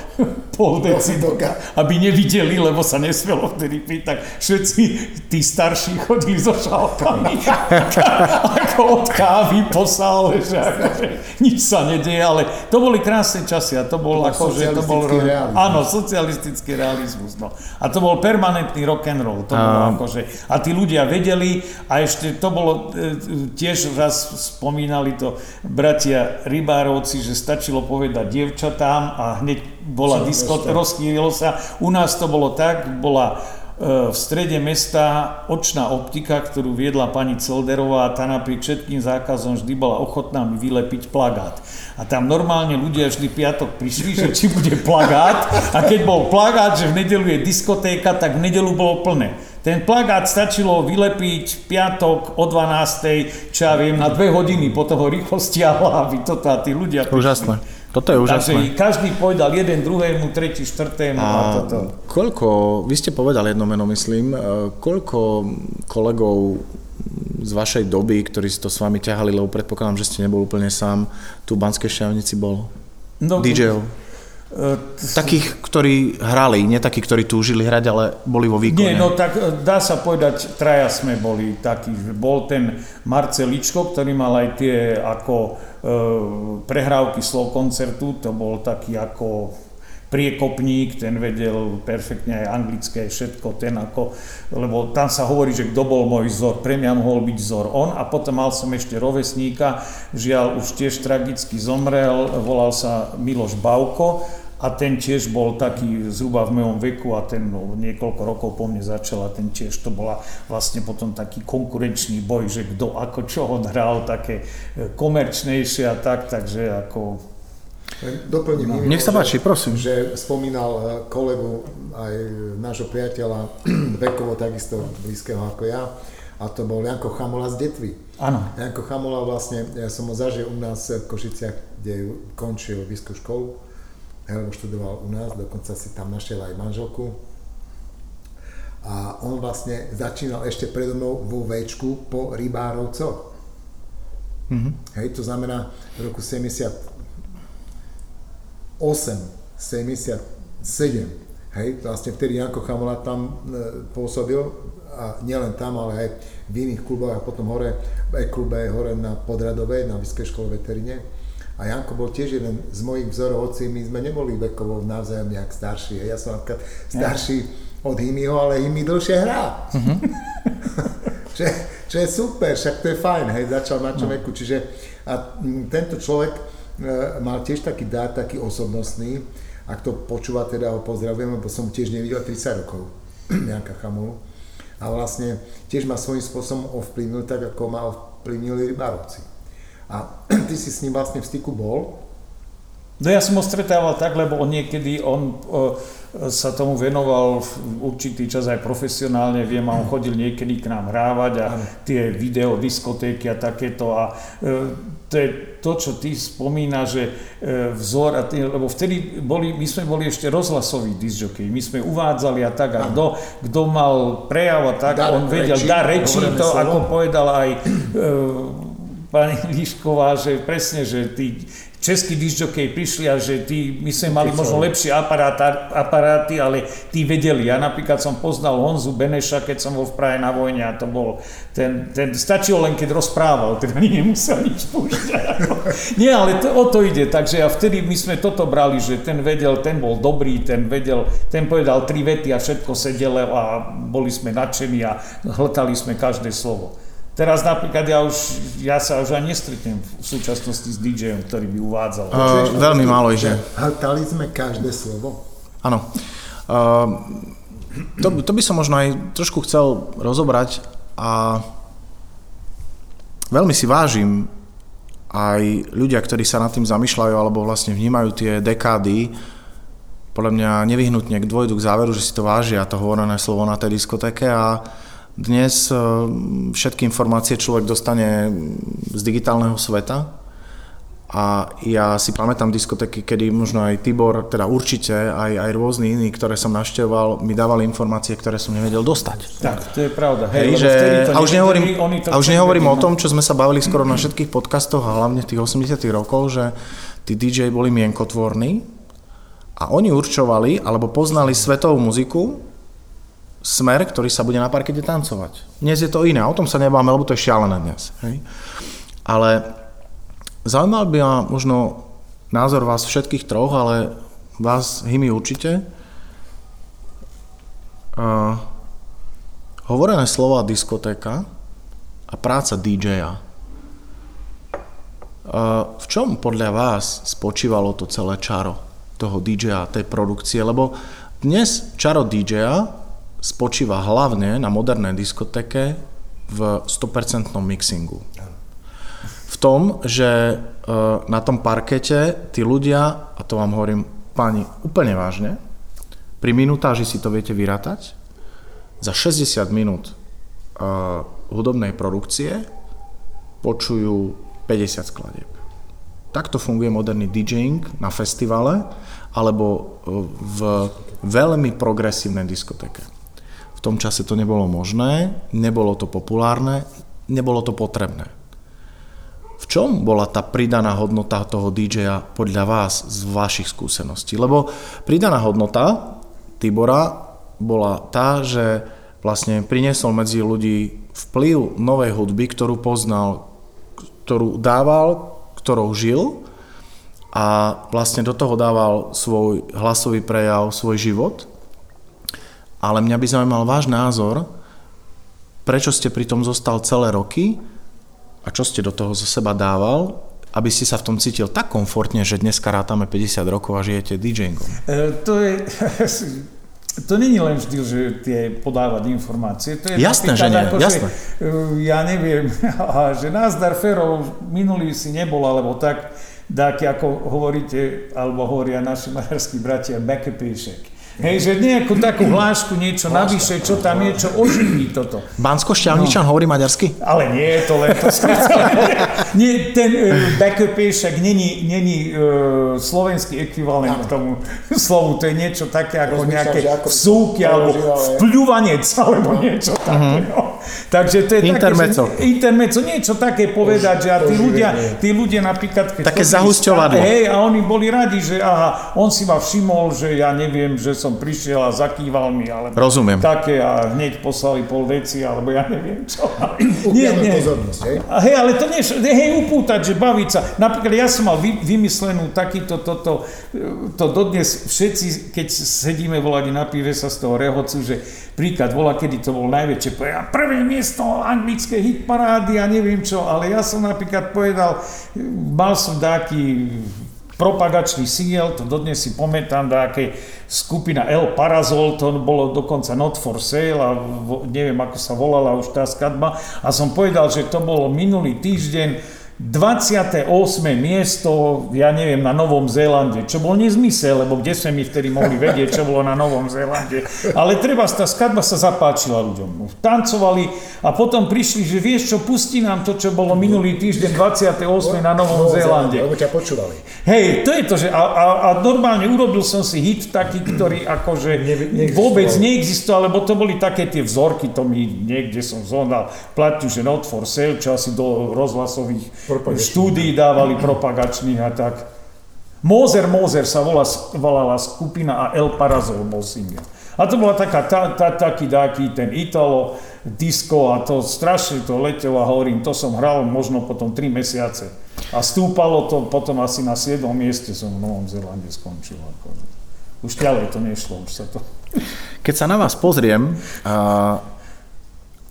pol decibelka, aby nevideli, lebo sa nesmielo vtedy piť, tak všetci tí starší chodili so šálkami ako od kávy po sále, že akože nič sa nedieje, ale to boli krásne časy a to bol ako, že to bol realizmus. áno, socialistický realizmus, no. A to bol permanentný rock and roll, to a... bolo akože, a tí ľudia vedeli a ešte to bolo, e, tiež raz spomínali to bratia Rybárovci, že stačilo povedať povedať dievčatám a hneď bola diskot, rozchýlilo sa. U nás to bolo tak, bola e, v strede mesta očná optika, ktorú viedla pani Celderová a tá napriek všetkým zákazom vždy bola ochotná mi vylepiť plagát. A tam normálne ľudia vždy piatok prišli, že či bude plagát a keď bol plagát, že v nedelu je diskotéka, tak v nedelu bolo plné. Ten plagát stačilo vylepiť piatok o 12. čo ja viem, na dve hodiny, potom ho rýchlo stiahla, aby to tá, tí ľudia...
Úžasné. Toto je úžasné.
Takže každý povedal jeden druhému, tretí, štvrtému a, a toto.
Koľko, vy ste povedali jedno meno, myslím, e, koľko kolegov z vašej doby, ktorí si to s vami ťahali, lebo predpokladám, že ste nebol úplne sám, tu v Banskej Šťavnici bol? No, DJov. Takých, ktorí hrali, nie takí, ktorí túžili hrať, ale boli vo výkone.
Nie, no tak e, dá sa povedať, traja sme boli takí. Bol ten Marceličko, ktorý mal aj tie ako e, prehrávky slov koncertu, to bol taký ako priekopník, ten vedel perfektne aj anglické, všetko, ten ako, lebo tam sa hovorí, že kto bol môj vzor, pre mňa mohol byť vzor. On a potom mal som ešte rovesníka, žiaľ už tiež tragicky zomrel, volal sa Miloš Bauko a ten tiež bol taký zhruba v mojom veku a ten no, niekoľko rokov po mne začal a ten tiež to bola vlastne potom taký konkurenčný boj, že kto ako čo on hral, také komerčnejšie a tak, takže ako
Doplním no,
Nech sa páči, prosím.
Že spomínal eh, kolegu aj nášho priateľa vekovo takisto blízkeho ako ja a to bol Janko Chamola z Detvy.
Áno.
Janko Chamola vlastne, ja som ho zažil u nás v Košiciach, kde končil vysokú školu, Helmo študoval u nás, dokonca si tam našiel aj manželku. A on vlastne začínal ešte predo mnou vo Včku po Rybárovcoch. Mm-hmm. Hej, to znamená v roku 70 8, 77, hej, vlastne vtedy Janko Chamola tam e, pôsobil a nielen tam, ale aj v iných kluboch a potom hore, v e-klube hore na Podradovej, na Vyskej škole veterine. A Janko bol tiež jeden z mojich vzorov, hoci my sme neboli vekovo navzájom nejak starší. Hej. Ja som napríklad starší od Himiho, ale Himi dlhšie hrá. Uh-huh. čo, čo je super, však to je fajn, hej, začal na čo no. Čiže a tento človek mal tiež taký dát, taký osobnostný. Ak to počúva, teda ho pozdravujem, lebo som tiež nevidel 30 rokov, Janka Chamulu. A vlastne tiež ma svojím spôsobom ovplyvnil, tak ako ma ovplyvnili rybárovci. A ty si s ním vlastne v styku bol?
No ja som ho stretával tak, lebo on niekedy, on sa tomu venoval určitý čas aj profesionálne, viem, a on chodil niekedy k nám hrávať a tie video, diskotéky a takéto a e, to je to, čo ty spomína, že e, vzor, a tý, lebo vtedy boli, my sme boli ešte rozhlasoví disjockey, my sme uvádzali a tak, a kto, kto mal prejav a tak, da, on vedel, reči, dá reči, to, slovo. ako povedal aj e, pani Lišková, že presne, že tí českí disjokej prišli a že tí, my sme mali možno lepšie aparáta, aparáty, ale tí vedeli. Ja napríklad som poznal Honzu Beneša, keď som bol v Prahe na vojne a to bol ten, ten stačilo len keď rozprával, teda ani nemusel nič púšťať. Nie, ale to, o to ide, takže a vtedy my sme toto brali, že ten vedel, ten bol dobrý, ten vedel, ten povedal tri vety a všetko sedelo a boli sme nadšení a hltali sme každé slovo. Teraz napríklad ja už, ja sa už ani nestretnem v súčasnosti s DJom, ktorý by uvádzal.
Uh, veľmi málo, že?
Hltali sme každé slovo.
Áno. Uh, to, to by som možno aj trošku chcel rozobrať a veľmi si vážim aj ľudia, ktorí sa nad tým zamýšľajú alebo vlastne vnímajú tie dekády, podľa mňa nevyhnutne dôjdu k záveru, že si to vážia, to hovorené slovo na tej diskotéke a dnes eh, všetky informácie človek dostane z digitálneho sveta a ja si pamätám diskotéky, kedy možno aj Tibor, teda určite, aj, aj rôzni iní, ktoré som naštevoval, mi dávali informácie, ktoré som nevedel dostať.
Tak, to je pravda. Hej,
Hej, že, a už nehovorím, a už nehovorím o tom, čo sme sa bavili skoro na všetkých podcastoch a hlavne v tých 80 rokov, že tí DJ boli mienkotvorní a oni určovali alebo poznali svetovú muziku smer, ktorý sa bude na parkete tancovať. Dnes je to iné, o tom sa nebáme, lebo to je šialené dnes. Hej? Ale zaujímal by ma možno názor vás všetkých troch, ale vás, Hymi, určite. Uh, hovorené slova diskotéka a práca DJ-a. V čom podľa vás spočívalo to celé čaro toho DJ-a, tej produkcie? Lebo dnes čaro DJ-a spočíva hlavne na modernej diskotéke v 100% mixingu. V tom, že e, na tom parkete tí ľudia, a to vám hovorím páni úplne vážne, pri minutáži si to viete vyrátať, za 60 minút uh, hudobnej produkcie počujú 50 skladieb. Takto funguje moderný DJing na festivale alebo e, v veľmi progresívnej diskotéke tom čase to nebolo možné, nebolo to populárne, nebolo to potrebné. V čom bola tá pridaná hodnota toho DJ-a podľa vás z vašich skúseností? Lebo pridaná hodnota Tibora bola tá, že vlastne priniesol medzi ľudí vplyv novej hudby, ktorú poznal, ktorú dával, ktorou žil a vlastne do toho dával svoj hlasový prejav, svoj život ale mňa by zaujímal váš názor, prečo ste pri tom zostal celé roky a čo ste do toho zo seba dával, aby ste sa v tom cítil tak komfortne, že dneska rátame 50 rokov a žijete DJingom?
E, to je... To není len vždy, že tie podávať informácie. To je
jasné, že nie, ako, jasné. Že,
ja neviem, a že názdar Ferov minulý si nebol, alebo tak, tak ako hovoríte, alebo hovoria naši maďarskí bratia, bekepíšek. Hej, že nejakú takú hlášku, niečo navyše, čo tam je, čo oživí toto.
Bansko šťavničan no. hovorí maďarsky?
Ale nie je to len to nie, ten uh, backup však není, není uh, slovenský ekvivalent k tomu slovu. To je niečo také ako Rozmýšľam, nejaké vsúky alebo vpľúvanec alebo niečo také. Uh-huh. No. Takže to je
intermeco.
také, že, intermeco, niečo také povedať, že a tí ľudia, tí ľudia napríklad...
Keď také zahusťovadlo.
Hej, a oni boli radi, že aha, on si ma všimol, že ja neviem, že som prišiel a zakýval mi, alebo
Rozumiem.
také a hneď poslali pol veci, alebo ja neviem čo.
nie, nie. pozornosť, hej?
A hej, ale to nie, hej, upútať, že baviť sa. Napríklad ja som mal vy, vymyslenú takýto, toto, to dodnes všetci, keď sedíme volať na pive sa z toho rehocu, že príklad volá, kedy to bol najväčšie, povedal, prvé miesto anglické hitparády a neviem čo, ale ja som napríklad povedal, mal som taký propagačný single, to dodnes si pamätám, aké skupina El Parazol, to bolo dokonca Not for Sale a neviem, ako sa volala už tá skladba. A som povedal, že to bolo minulý týždeň 28. miesto, ja neviem, na Novom Zélande, čo bol nezmysel, lebo kde sme my vtedy mohli vedieť, čo bolo na Novom Zélande. Ale treba, tá skladba sa zapáčila ľuďom. Tancovali a potom prišli, že vieš čo, pustí nám to, čo bolo minulý týždeň 28. na Novom Zélande.
Lebo ťa počúvali.
Hej, to je to, že a, a, a normálne urobil som si hit taký, ktorý akože ne, vôbec neexistoval, lebo to boli také tie vzorky, to mi niekde som zonal, platiu, že not for sale, čo asi do rozhlasových štúdií dávali propagačných a tak. Mozer Mozer sa volá, volala skupina a El Parazol bol single. A to bola taká, ta, ta, taký dáky, ten Italo, disco a to strašne to letelo a hovorím, to som hral možno potom 3 mesiace. A stúpalo to potom asi na 7. mieste som v Novom Zelande skončil. Akože. Už ďalej to nešlo, už sa to...
Keď sa na vás pozriem, a,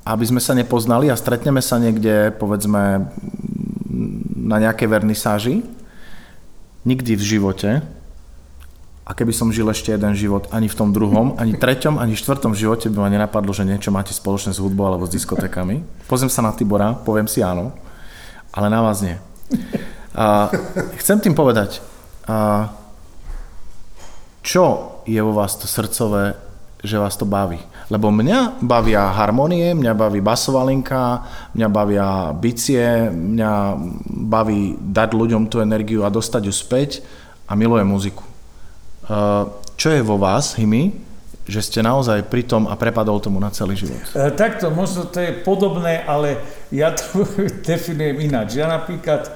aby sme sa nepoznali a stretneme sa niekde, povedzme, na nejakej vernisáži, nikdy v živote, a keby som žil ešte jeden život, ani v tom druhom, ani treťom, ani štvrtom živote by ma nenapadlo, že niečo máte spoločné s hudbou alebo s diskotékami. Pozriem sa na Tibora, poviem si áno, ale na vás nie. A chcem tým povedať, a čo je vo vás to srdcové, že vás to baví? Lebo mňa bavia harmonie, mňa baví basová mňa bavia bicie, mňa baví dať ľuďom tú energiu a dostať ju späť a milujem muziku. Čo je vo vás, Himi, že ste naozaj pri tom a prepadol tomu na celý život?
E, takto, možno to je podobné, ale ja to definujem ináč. Ja napríklad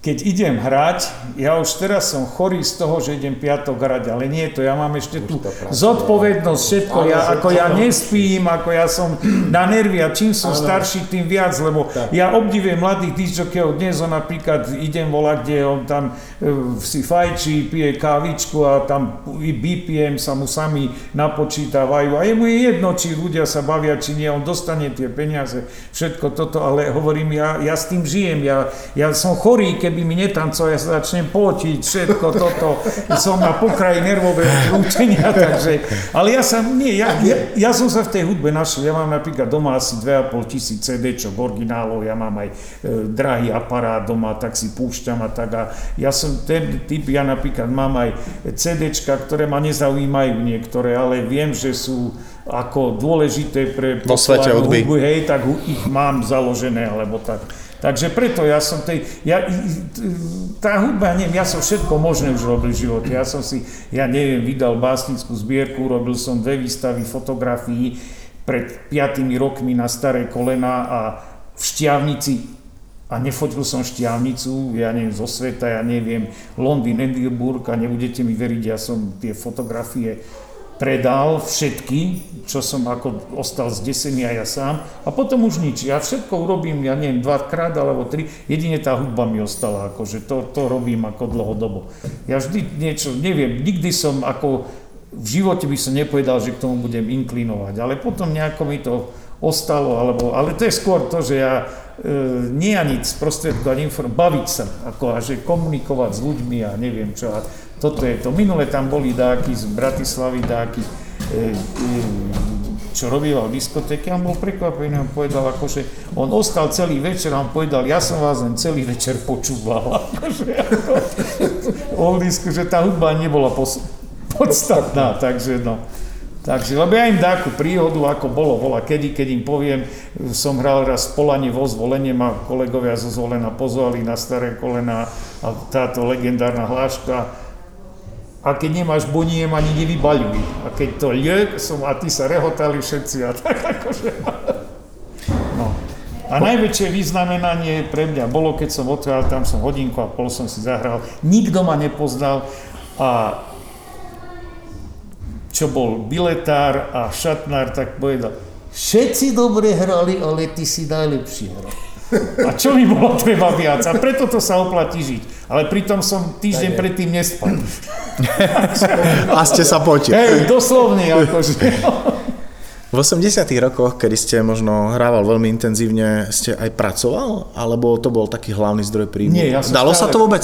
keď idem hrať, ja už teraz som chorý z toho, že idem piatok hrať, ale nie to, ja mám ešte tú zodpovednosť, všetko, ja, ako ja nespím, ako ja som na nervy a čím som starší, tým viac, lebo ja obdivujem mladých disjokejov, dnes on napríklad idem volať, kde on tam e, si fajčí, pije kávičku a tam BPM sa mu sami napočítavajú. A jemu je jedno, či ľudia sa bavia, či nie, on dostane tie peniaze, všetko toto, ale hovorím, ja, ja s tým žijem, ja, ja som chorý, keď keby mi netancoval, ja sa začnem potiť, všetko toto, som na pokraji nervového krúčenia, takže, ale ja sa, nie, ja, ja, ja som sa v tej hudbe našiel, ja mám napríklad doma asi 2,5 tisíc CD-čok, originálov, ja mám aj e, drahý aparát doma, tak si púšťam a tak. A ja som ten typ, ja napríklad mám aj CDčka, ktoré ma nezaujímajú niektoré, ale viem, že sú ako dôležité pre
svete hudby,
hej, tak ich mám založené, alebo tak. Takže preto ja som tej, ja, tá hudba, neviem, ja som všetko možné už robil v živote. Ja som si, ja neviem, vydal básnickú zbierku, robil som dve výstavy fotografií pred piatými rokmi na staré kolena a v Šťavnici a nefotil som šťavnicu, ja neviem, zo sveta, ja neviem, Londýn, Edinburgh a nebudete mi veriť, ja som tie fotografie predal všetky, čo som ako ostal zdesený aj ja sám a potom už nič. Ja všetko urobím, ja neviem, dvakrát alebo tri, jedine tá hudba mi ostala, akože to, to robím ako dlhodobo. Ja vždy niečo, neviem, nikdy som ako v živote by som nepovedal, že k tomu budem inklinovať, ale potom nejako mi to ostalo, alebo, ale to je skôr to, že ja e, nie ani sprostredkovať inform, baviť sa, ako a že komunikovať s ľuďmi a neviem čo. A toto je to. Minule tam boli dáky z Bratislavy, dáky, e, e, čo robieval v diskotéke, on bol prekvapený, on povedal, akože on ostal celý večer a on povedal, ja som vás len celý večer počúval. Akože, ako, že tá hudba nebola podstatná, takže no. Takže, lebo ja im dáku príhodu, ako bolo, bola kedy, keď im poviem, som hral raz v vo zvolenie, ma kolegovia zo zvolena pozvali na staré kolena a táto legendárna hláška, a keď nemáš boniem, ani nevybaľuj. A keď to je, som, a ty sa rehotali všetci a tak akože... No. A najväčšie vyznamenanie pre mňa bolo, keď som odhral, tam som hodinku a pol som si zahral, nikto ma nepoznal a čo bol biletár a šatnár, tak povedal, všetci dobre hrali, ale ty si najlepší hral. A čo mi bolo treba viac? A preto to sa oplatí žiť. Ale pritom som týždeň predtým nespal.
A ste sa potili.
Hej, doslovne akože.
V 80 rokoch, kedy ste možno hrával veľmi intenzívne, ste aj pracoval? Alebo to bol taký hlavný zdroj príjmu?
Nie, ja
Dalo
stále...
sa to vôbec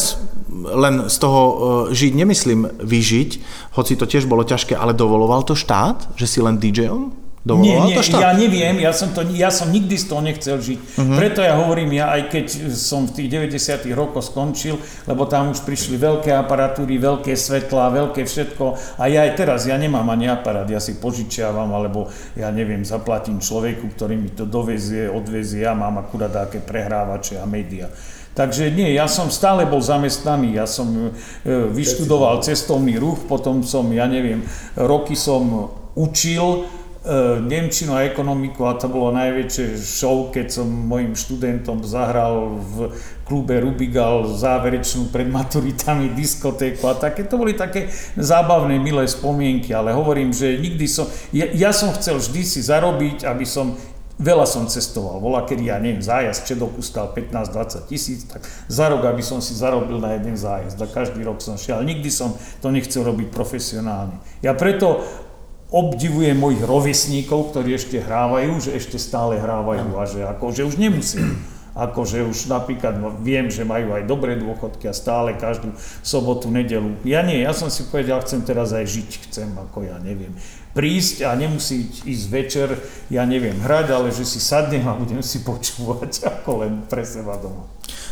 len z toho e, žiť, nemyslím vyžiť, hoci to tiež bolo ťažké, ale dovoloval to štát, že si len DJom?
Dovoloval nie, nie, to štát? ja neviem, ja som, to, ja som nikdy z toho nechcel žiť. Uh-huh. Preto ja hovorím, ja aj keď som v tých 90 rokoch skončil, lebo tam už prišli veľké aparatúry, veľké svetlá, veľké všetko a ja aj teraz, ja nemám ani aparát, ja si požičiavam, alebo ja neviem, zaplatím človeku, ktorý mi to dovezie, odvezie, ja mám akurát také prehrávače a média. Takže nie, ja som stále bol zamestnaný, ja som e, vyštudoval cestovný ruch, potom som, ja neviem, roky som učil, Nemčinu a ekonomiku a to bolo najväčšie show, keď som mojim študentom zahral v klube Rubigal záverečnú pred maturitami diskotéku a také, to boli také zábavné, milé spomienky, ale hovorím, že nikdy som, ja, ja som chcel vždy si zarobiť, aby som Veľa som cestoval, bola kedy, ja neviem, zájazd Čedoku stal 15-20 tisíc, tak za rok, aby som si zarobil na jeden zájazd. A každý rok som šiel, nikdy som to nechcel robiť profesionálne. Ja preto obdivujem mojich rovesníkov, ktorí ešte hrávajú, že ešte stále hrávajú a že, ako, že už nemusím akože už napríklad viem, že majú aj dobré dôchodky a stále každú sobotu, nedelu. Ja nie, ja som si povedal, chcem teraz aj žiť, chcem ako ja neviem prísť a nemusí ísť večer, ja neviem, hrať, ale že si sadnem a budem si počúvať ako len pre seba doma.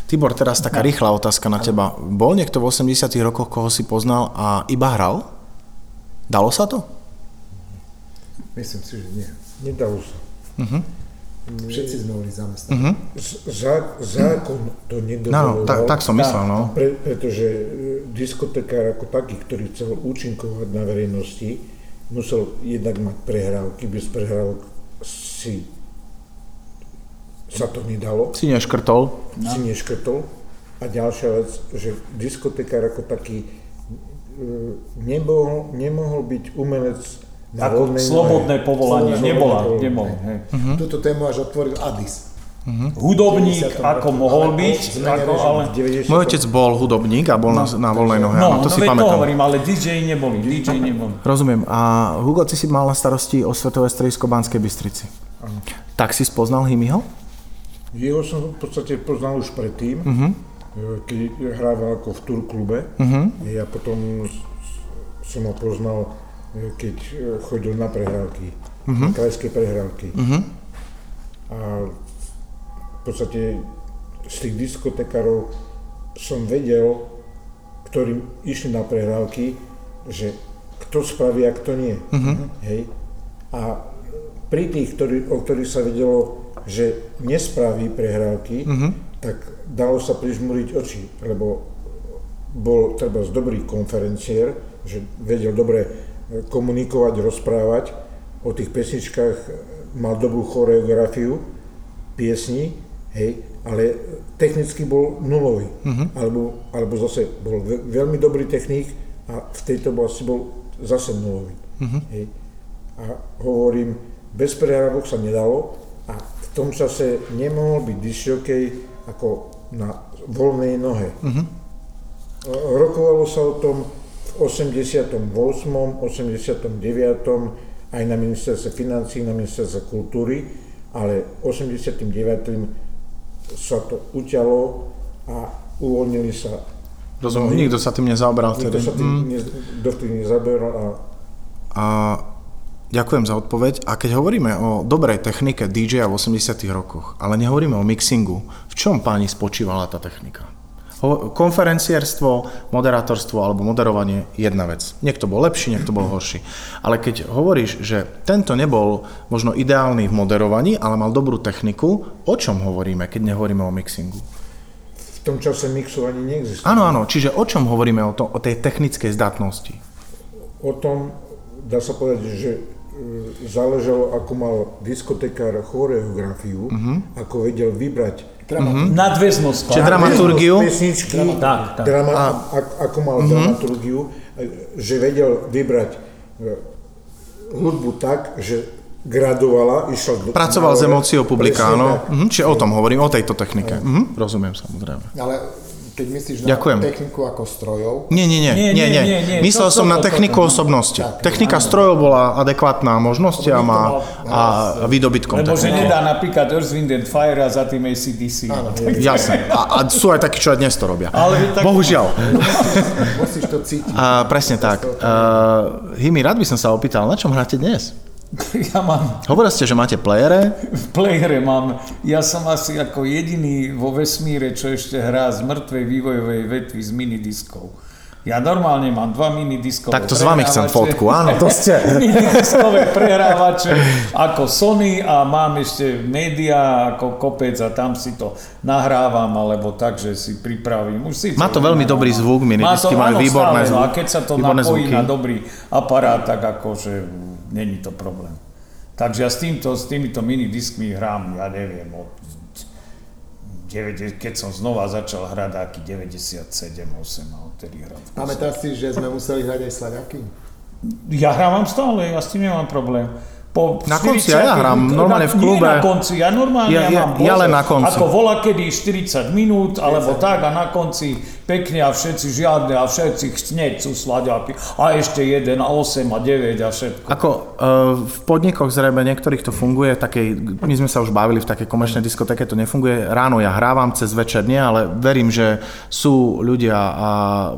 Tibor, teraz taká rýchla otázka na teba. Bol niekto v 80 rokoch, koho si poznal a iba hral? Dalo sa to?
Myslím si, že nie.
Nedalo sa.
Uh-huh. Všetci sme boli zamestnaní.
Uh-huh. Zá, zákon to nedovoloval.
No, tak, tak som myslel, no.
Pre, pretože e, diskotekár ako taký, ktorý chcel účinkovať na verejnosti, musel jednak mať prehrávky, bez prehrávok si sa to nedalo.
Si neškrtol.
No. Si neškrtol. A ďalšia vec, že diskotekár ako taký e, nemohol, nemohol byť umelec na
Ako slobodné nohe. povolanie, slobodné nebola, nebol.
Uh-huh. Túto tému až otvoril Addis.
Uh-huh. Hudobník, ako mohol byť, ako, ale...
Môj otec bol hudobník a bol no, na, na voľnej nohe,
no,
to
no,
si
pamätám.
to
hovorím, ale DJ neboli, DJ neboli.
Rozumiem. A Hugo, ty si mal na starosti o Svetové stredisko Banskej Bystrici. Ano. Tak si spoznal Himiho?
Jeho som v podstate poznal už predtým, uh-huh. keď hrával ako v Tour klube. Uh-huh. Ja potom som ho poznal, keď e, chodil na prehrávky, uh-huh. na krajské prehrávky. Uh-huh. A v podstate z tých diskotekárov som vedel, ktorým išli na prehrávky, že kto spraví a kto nie. Uh-huh. Hej. A pri tých, ktorý, o ktorých sa vedelo, že nespraví prehrávky, uh-huh. tak dalo sa prižmúriť oči, lebo bol treba z dobrý konferenciér, že vedel dobre komunikovať, rozprávať o tých pesničkách, mal dobrú choreografiu piesni hej, ale technicky bol nulový, uh-huh. alebo, alebo zase bol veľmi dobrý technik a v tejto oblasti bol zase nulový. Uh-huh. Hej. A hovorím, bez prehrávok sa nedalo a v tom čase nemohol byť disjokej ako na voľnej nohe. Uh-huh. Rokovalo sa o tom 88., 89., aj na ministerstve financí, na ministerstve kultúry, ale 89 sa to uťalo a uvoľnili sa.
Rozumiem, nikto sa tým nezaoberal
vtedy. Nikto sa tým mm. ne, dovtedy nezaoberal. A...
a ďakujem za odpoveď. A keď hovoríme o dobrej technike DJ v 80 rokoch, ale nehovoríme o mixingu, v čom páni spočívala tá technika? Konferencierstvo, moderátorstvo alebo moderovanie jedna vec. Niekto bol lepší, niekto bol horší. Ale keď hovoríš, že tento nebol možno ideálny v moderovaní, ale mal dobrú techniku, o čom hovoríme, keď nehovoríme o mixingu?
V tom čase mixovanie neexistuje.
Áno, áno. Čiže o čom hovoríme o, to, o tej technickej zdatnosti?
O tom, dá sa povedať, že e, záležalo, ako mal diskotekár choreografiu, uh-huh. ako vedel vybrať
Mm-hmm. Nadväznosť.
Čiže dramaturgiu.
Pesničky, Drama, tak, tak. Drama, a, ako mal mm-hmm. dramaturgiu, že vedel vybrať e, hudbu tak, že gradovala, išla
do... Pracoval s emóciou publika, áno. Mm-hmm. Čiže o tom hovorím, o tejto technike. Mm-hmm. Rozumiem, samozrejme.
Ale keď myslíš na Ďakujem. techniku ako strojov?
Nie, nie, nie. nie, nie, nie. nie, nie. Myslel to, som to, na techniku to, osobnosti. Tak, Technika áno. strojov bola adekvátna možnostiam a, a výdobytkom.
Lebo že nedá napríklad Earth, Wind and Fire a za tým ACDC.
Áno, Jasne. A, a sú aj takí, čo aj dnes to robia. Ale tak... Bohužiaľ.
Musíš to cítiť.
A, presne tak. Uh, Himi, rád by som sa opýtal, na čom hráte dnes?
Ja mám...
Hovorili ste, že máte playere?
V playere mám. Ja som asi ako jediný vo vesmíre, čo ešte hrá z mŕtvej vývojovej vetvy s minidiskou. Ja normálne mám dva minidiskové
Takto s vami chcem fotku, áno, to ste.
minidiskové prehrávače ako Sony a mám ešte média ako kopec a tam si to nahrávam, alebo tak, že si pripravím. Už si
Má to veľmi dobrý zvuk, minidisky majú výborné
zvuk. No a keď sa to napojí zvuky. na dobrý aparát, tak akože není to problém. Takže ja s, týmto, s týmito minidiskmi hrám, ja neviem, od 9, keď som znova začal hrať aký 97, 8 a odtedy hrám.
Pamätáš si, že sme museli hrať aj slaďaky?
Ja hrávam stále, ja s tým nemám problém. Po
Na konci ja hrám, normálne v klube.
Nie na konci, ja normálne
Ja-
ja,
ja-
mám
ja len na konci.
Ako volá kedy 40 minút, alebo tak a na konci pekne a všetci žiadne a všetci hneď sú slaďaky. A ešte jeden a 8 a 9 a všetko.
Ako e, v podnikoch zrejme niektorých to funguje, takej, my sme sa už bavili v takej komerčnej diskotéke, to nefunguje. Ráno ja hrávam, cez večer nie, ale verím, že sú ľudia a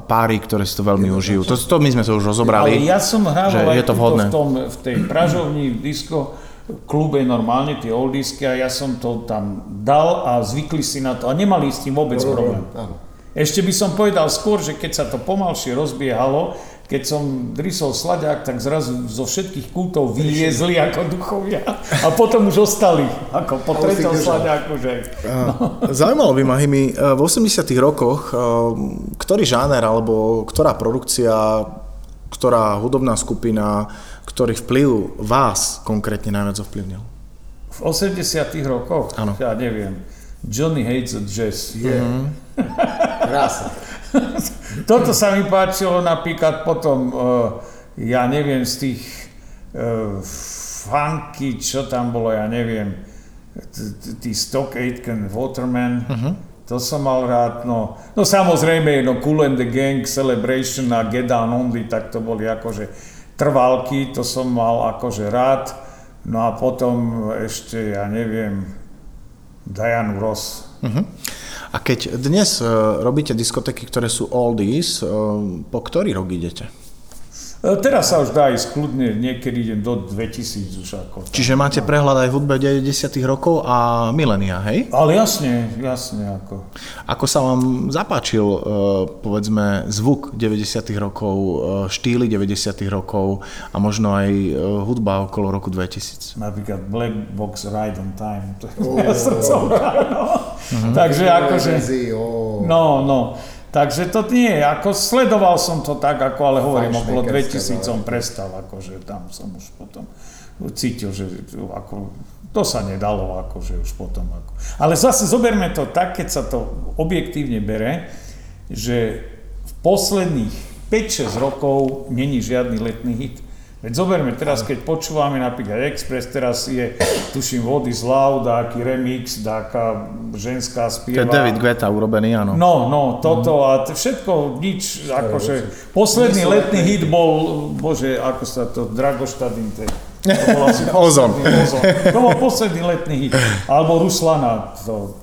páry, ktoré si to veľmi užijú. To, to my sme to už
Ale
rozobrali.
ja som
že
hrával
je
aj
to vhodné.
v, tom, v tej pražovni disko klube normálne, tie oldisky a ja som to tam dal a zvykli si na to a nemali s tým vôbec problém.
Áno.
Ešte by som povedal skôr, že keď sa to pomalšie rozbiehalo, keď som drysol slaďák, tak zrazu zo všetkých kútov vyliezli ako duchovia a potom už ostali, ako po
držal.
slaďáku, že...
Zaujímalo by ma, Himi, v 80 rokoch, e, ktorý žáner alebo ktorá produkcia, ktorá hudobná skupina, ktorý vplyv vás konkrétne najviac ovplyvnil?
V 80 rokoch,
Áno.
ja neviem, Johnny hates the jazz.
Je. Krása.
Toto sa mi páčilo napríklad potom, eh, ja neviem, z tých eh, funky, čo tam bolo, ja neviem, tí Stock Aitken Waterman, to som mal rád, no, no samozrejme, no Cool and the Gang, Celebration a Get Down On The, tak to boli akože trvalky, to som mal akože rád, no a potom ešte, ja neviem, Dianu Ross.
A keď dnes e, robíte diskotéky, ktoré sú oldies, e, po ktorý rok idete?
E, Teraz sa už dá ísť kľudne, niekedy idem do 2000 už ako.
Čiže máte prehľad aj v hudbe 90 rokov a milénia, hej?
Ale jasne, jasne ako.
Ako sa vám zapáčil, e, povedzme, zvuk 90 rokov, e, štýly 90 rokov a možno aj hudba okolo roku 2000?
Napríklad Black Box Ride on Time, to je moja srdcovka, no. Takže akože, no, no. Takže to nie, ako sledoval som to tak, ako ale hovorím, okolo
Fajnšmejkerská
2000 som prestal, akože tam som už potom cítil, že ako, to sa nedalo, akože už potom. Ako. Ale zase zoberme to tak, keď sa to objektívne bere, že v posledných 5-6 rokov není žiadny letný hit. Veď zoberme teraz, keď počúvame napríklad Express, teraz je, tuším, Vody z Loud, aký remix, taká ženská
To
spieva.
je David Guetta urobený, áno.
No, no, toto a t- všetko, nič, akože, posledný letný hit bol, bože, ako sa to, Dragoštadin, to, to
Ozon.
Ozon. To bol posledný letný hit. Alebo Ruslana, to,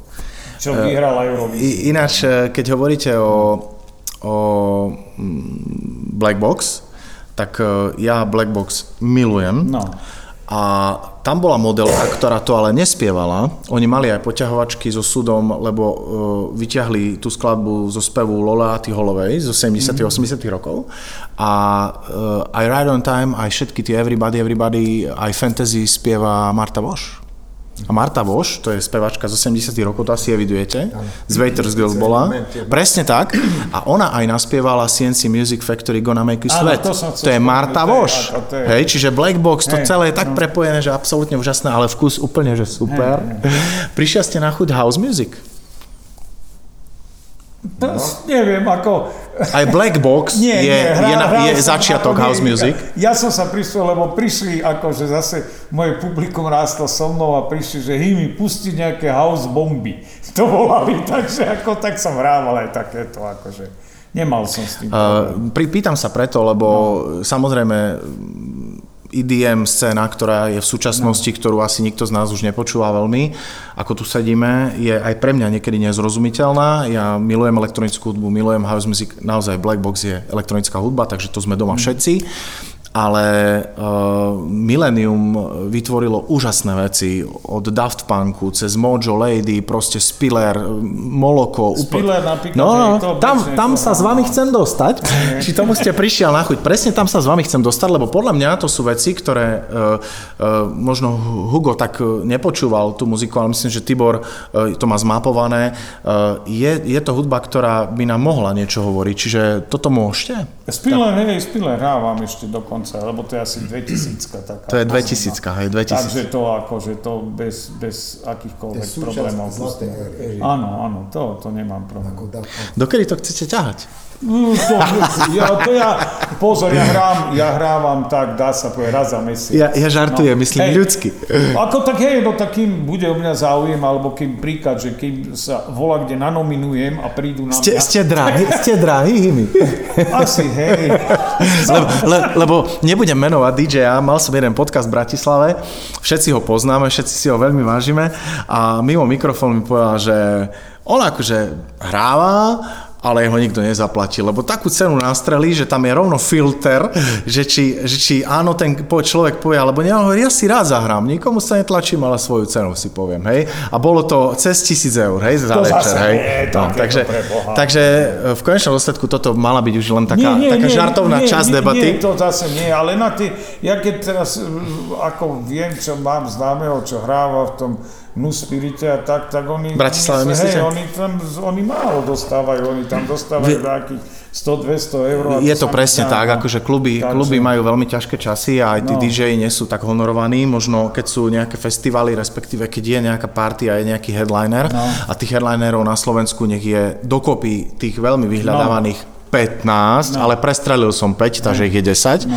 čo vyhrala Eurovíziu.
I, ináč, e, keď hovoríte o, o mm, Black Box, tak e, ja Black Box milujem.
No.
A tam bola modelka, ktorá to ale nespievala. Oni mali aj poťahovačky so súdom, lebo uh, vyťahli tú skladbu zo spevu Lola Holovej zo 70 80 rokov. A uh, aj Ride on Time, aj všetky tie Everybody, Everybody, aj Fantasy spieva Marta Voš. A Marta Voš, to je spevačka z 80 rokov, to asi evidujete. Z Waiters Girl bola. Presne tak. A ona aj naspievala CNC Music Factory Gonna Make You Sweat.
to
je Marta Voš. Hej, čiže Black Box, to celé je tak
no.
prepojené, že absolútne úžasné, ale vkus úplne, že super. Prišiel ste na chuť house music.
To, neviem, ako...
Aj Black Box
Nie,
je,
nie, hra,
je, na, je začiatok house music.
Ja som sa prišiel, lebo prišli, akože zase moje publikum rástlo so mnou a prišli, že hými pusti nejaké house bomby. To volali, takže ako tak som hrával aj takéto, akože nemal som s tým.
Uh, pýtam sa preto, lebo no. samozrejme EDM scéna, ktorá je v súčasnosti, no. ktorú asi nikto z nás už nepočúva veľmi, ako tu sedíme, je aj pre mňa niekedy nezrozumiteľná. Ja milujem elektronickú hudbu, milujem house music, naozaj Black Box je elektronická hudba, takže to sme doma všetci. Ale uh, Millennium vytvorilo úžasné veci od Daft Punku cez Mojo Lady, proste Spiller, Moloko.
Spiller napríklad,
No, no,
to
tam, tam
to
sa s vami
no.
chcem dostať. Či tomu ste prišiel na chuť. Presne tam sa s vami chcem dostať, lebo podľa mňa to sú veci, ktoré uh, uh, možno Hugo tak nepočúval tú muziku, ale myslím, že Tibor uh, to má zmapované. Uh, je, je to hudba, ktorá by nám mohla niečo hovoriť, čiže toto môžete?
Spiller, hej, Spiller hrávam ešte dokonca. Dokonca, lebo to je asi 2000 taká.
To je 2000, hej, 2000.
Takže to akože to bez, bez akýchkoľvek
To
problémov. Áno, áno, to, to nemám problém.
Dokedy to chcete ťahať?
No, to, ja, to ja, pozor, ja, hrám, ja hrávam tak, dá sa povedať, raz za mesiac.
Ja, ja žartujem, myslím
Hej.
ľudsky.
Ako tak hej, no takým bude o mňa záujem, alebo kým príklad, že keď sa volá, kde nanominujem a prídu na
Ste,
mňa.
ste drahí, ste drahí, Himi.
Asi, hej.
Lebo, le, lebo nebudem menovať DJ-a, mal som jeden podcast v Bratislave, všetci ho poznáme, všetci si ho veľmi vážime a mimo mikrofón mi povedal, že on akože hráva, ale ho nikto nezaplatil, lebo takú cenu nastrelí, že tam je rovno filter, že či, že či áno, ten človek povie, alebo nie, hovorí, ja si rád zahrám, nikomu sa netlačím, ale svoju cenu si poviem, hej. A bolo to cez tisíc eur, hej, za
To
večer, hej.
nie,
No, takže, takže v konečnom dôsledku toto mala byť už len taká, taká žartovná
nie,
časť
nie,
debaty.
Nie, to zase nie, ale na tie, ja keď teraz uh, ako viem, čo mám známeho, čo hráva v tom Nu Spirite a tak, tak oni... Oni,
myslíte?
Hej, oni tam, oni málo dostávajú, oni tam dostávajú nejakých 100-200 eur.
Je to presne
zdá,
tak,
no.
akože kluby,
Takže-
kluby majú veľmi ťažké časy a aj tí
No.
DJ nie sú tak honorovaní, možno keď sú nejaké festivaly, respektíve keď je nejaká party a je nejaký headliner
No.
a tých headlinerov na Slovensku nech je dokopy tých veľmi vyhľadávaných 15,
No.
ale prestrelil som 5, takže ich je 10,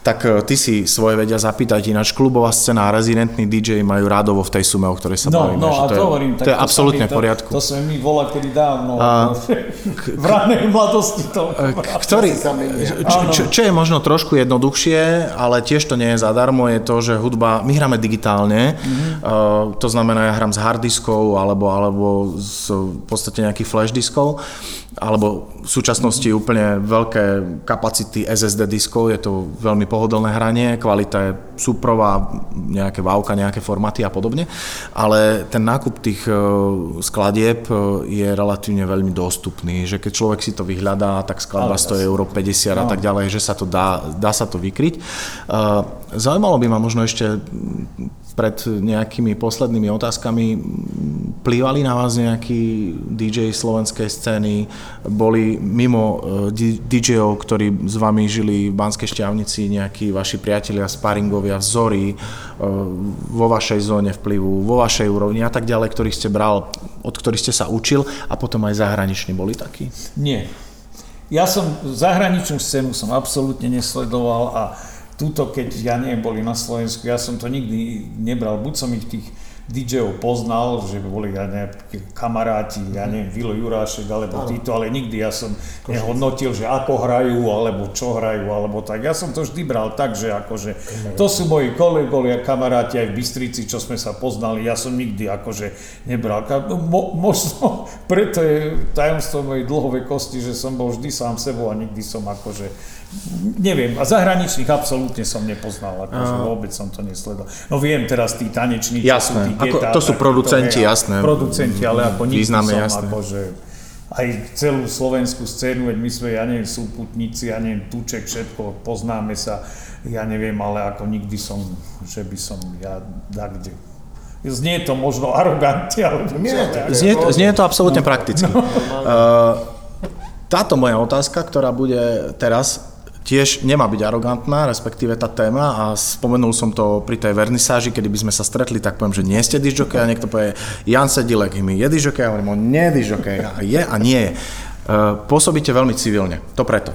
tak e, ty si svoje vedia zapýtať, ináč klubová scéna a rezidentní DJ majú rádovo v tej sume, o ktorej sa
No,
bavíme.
no
že
a
to, je,
hovorím.
to je absolútne
mi-
v poriadku.
To, to sme my volá kedy dávno.
A-
akože v ranej mladosti to.
Ktorý,
sa menia.
čo, čo, čo je možno trošku jednoduchšie, ale tiež to nie je zadarmo, je to, že hudba, my hráme digitálne, mm-hmm. uh, to znamená, ja hrám s harddiskov alebo, alebo z v podstate nejakých flash diskov, alebo v súčasnosti úplne veľké kapacity SSD diskov, je to veľmi pohodlné hranie, kvalita je súprová, nejaké vávka, nejaké formáty a podobne, ale ten nákup tých e, skladieb e, je relatívne veľmi dostupný, že keď človek si to vyhľadá, tak skladba
Ale
stojí euro 50 a tak ďalej, že sa to dá, dá sa to vykryť. E, Zaujímalo by ma možno ešte pred nejakými poslednými otázkami, plývali na vás nejakí DJ slovenskej scény, boli mimo e, DJ-ov, ktorí s vami žili v Banskej šťavnici, nejakí vaši priatelia, sparingovia, vzory e, vo vašej zóne vplyvu, vo vašej úrovni a tak ďalej, ktorých ste bral, od ktorých ste sa učil a potom aj zahraniční boli takí?
Nie. Ja som zahraničnú scénu som absolútne nesledoval a túto, keď ja neviem, boli na Slovensku, ja som to nikdy nebral. Buď som ich tých DJ-ov poznal, že boli ja neviem, kamaráti, ja neviem, Vilo Jurášek alebo títo, ale nikdy ja som nehodnotil, že ako hrajú, alebo čo hrajú, alebo tak. Ja som to vždy bral tak, že akože to sú moji kolegovia, kamaráti aj v Bystrici, čo sme sa poznali, ja som nikdy akože nebral. Ka- Mo, možno preto je tajomstvo mojej dlhovej kosti, že som bol vždy sám sebou a nikdy som akože Neviem, a zahraničných absolútne som nepoznal, akože vôbec som to nesledoval. No viem teraz tí tanečníci,
Jasné,
sú tí
ako-
Geta,
to sú producenti,
a
jasné.
Producenti, ale ako nikdy
Významne,
som
jasné.
akože aj celú slovenskú scénu, veď my sme, ja neviem, súputníci, ja neviem, Tuček, všetko, poznáme sa, ja neviem, ale ako nikdy som, že by som ja kde. Znie to možno arogantne, ale
Nie,
ja-
Znie, to- znie to absolútne prakticky. Uh, táto moja otázka, ktorá bude teraz, tiež nemá byť arogantná, respektíve tá téma a spomenul som to pri tej vernisáži, kedy by sme sa stretli, tak poviem, že nie ste disjokej a niekto povie, Jan Sedilek, my je disjokej, a hovorím, on nie je disjokej, a je a nie je. Uh, Pôsobíte veľmi civilne, to preto.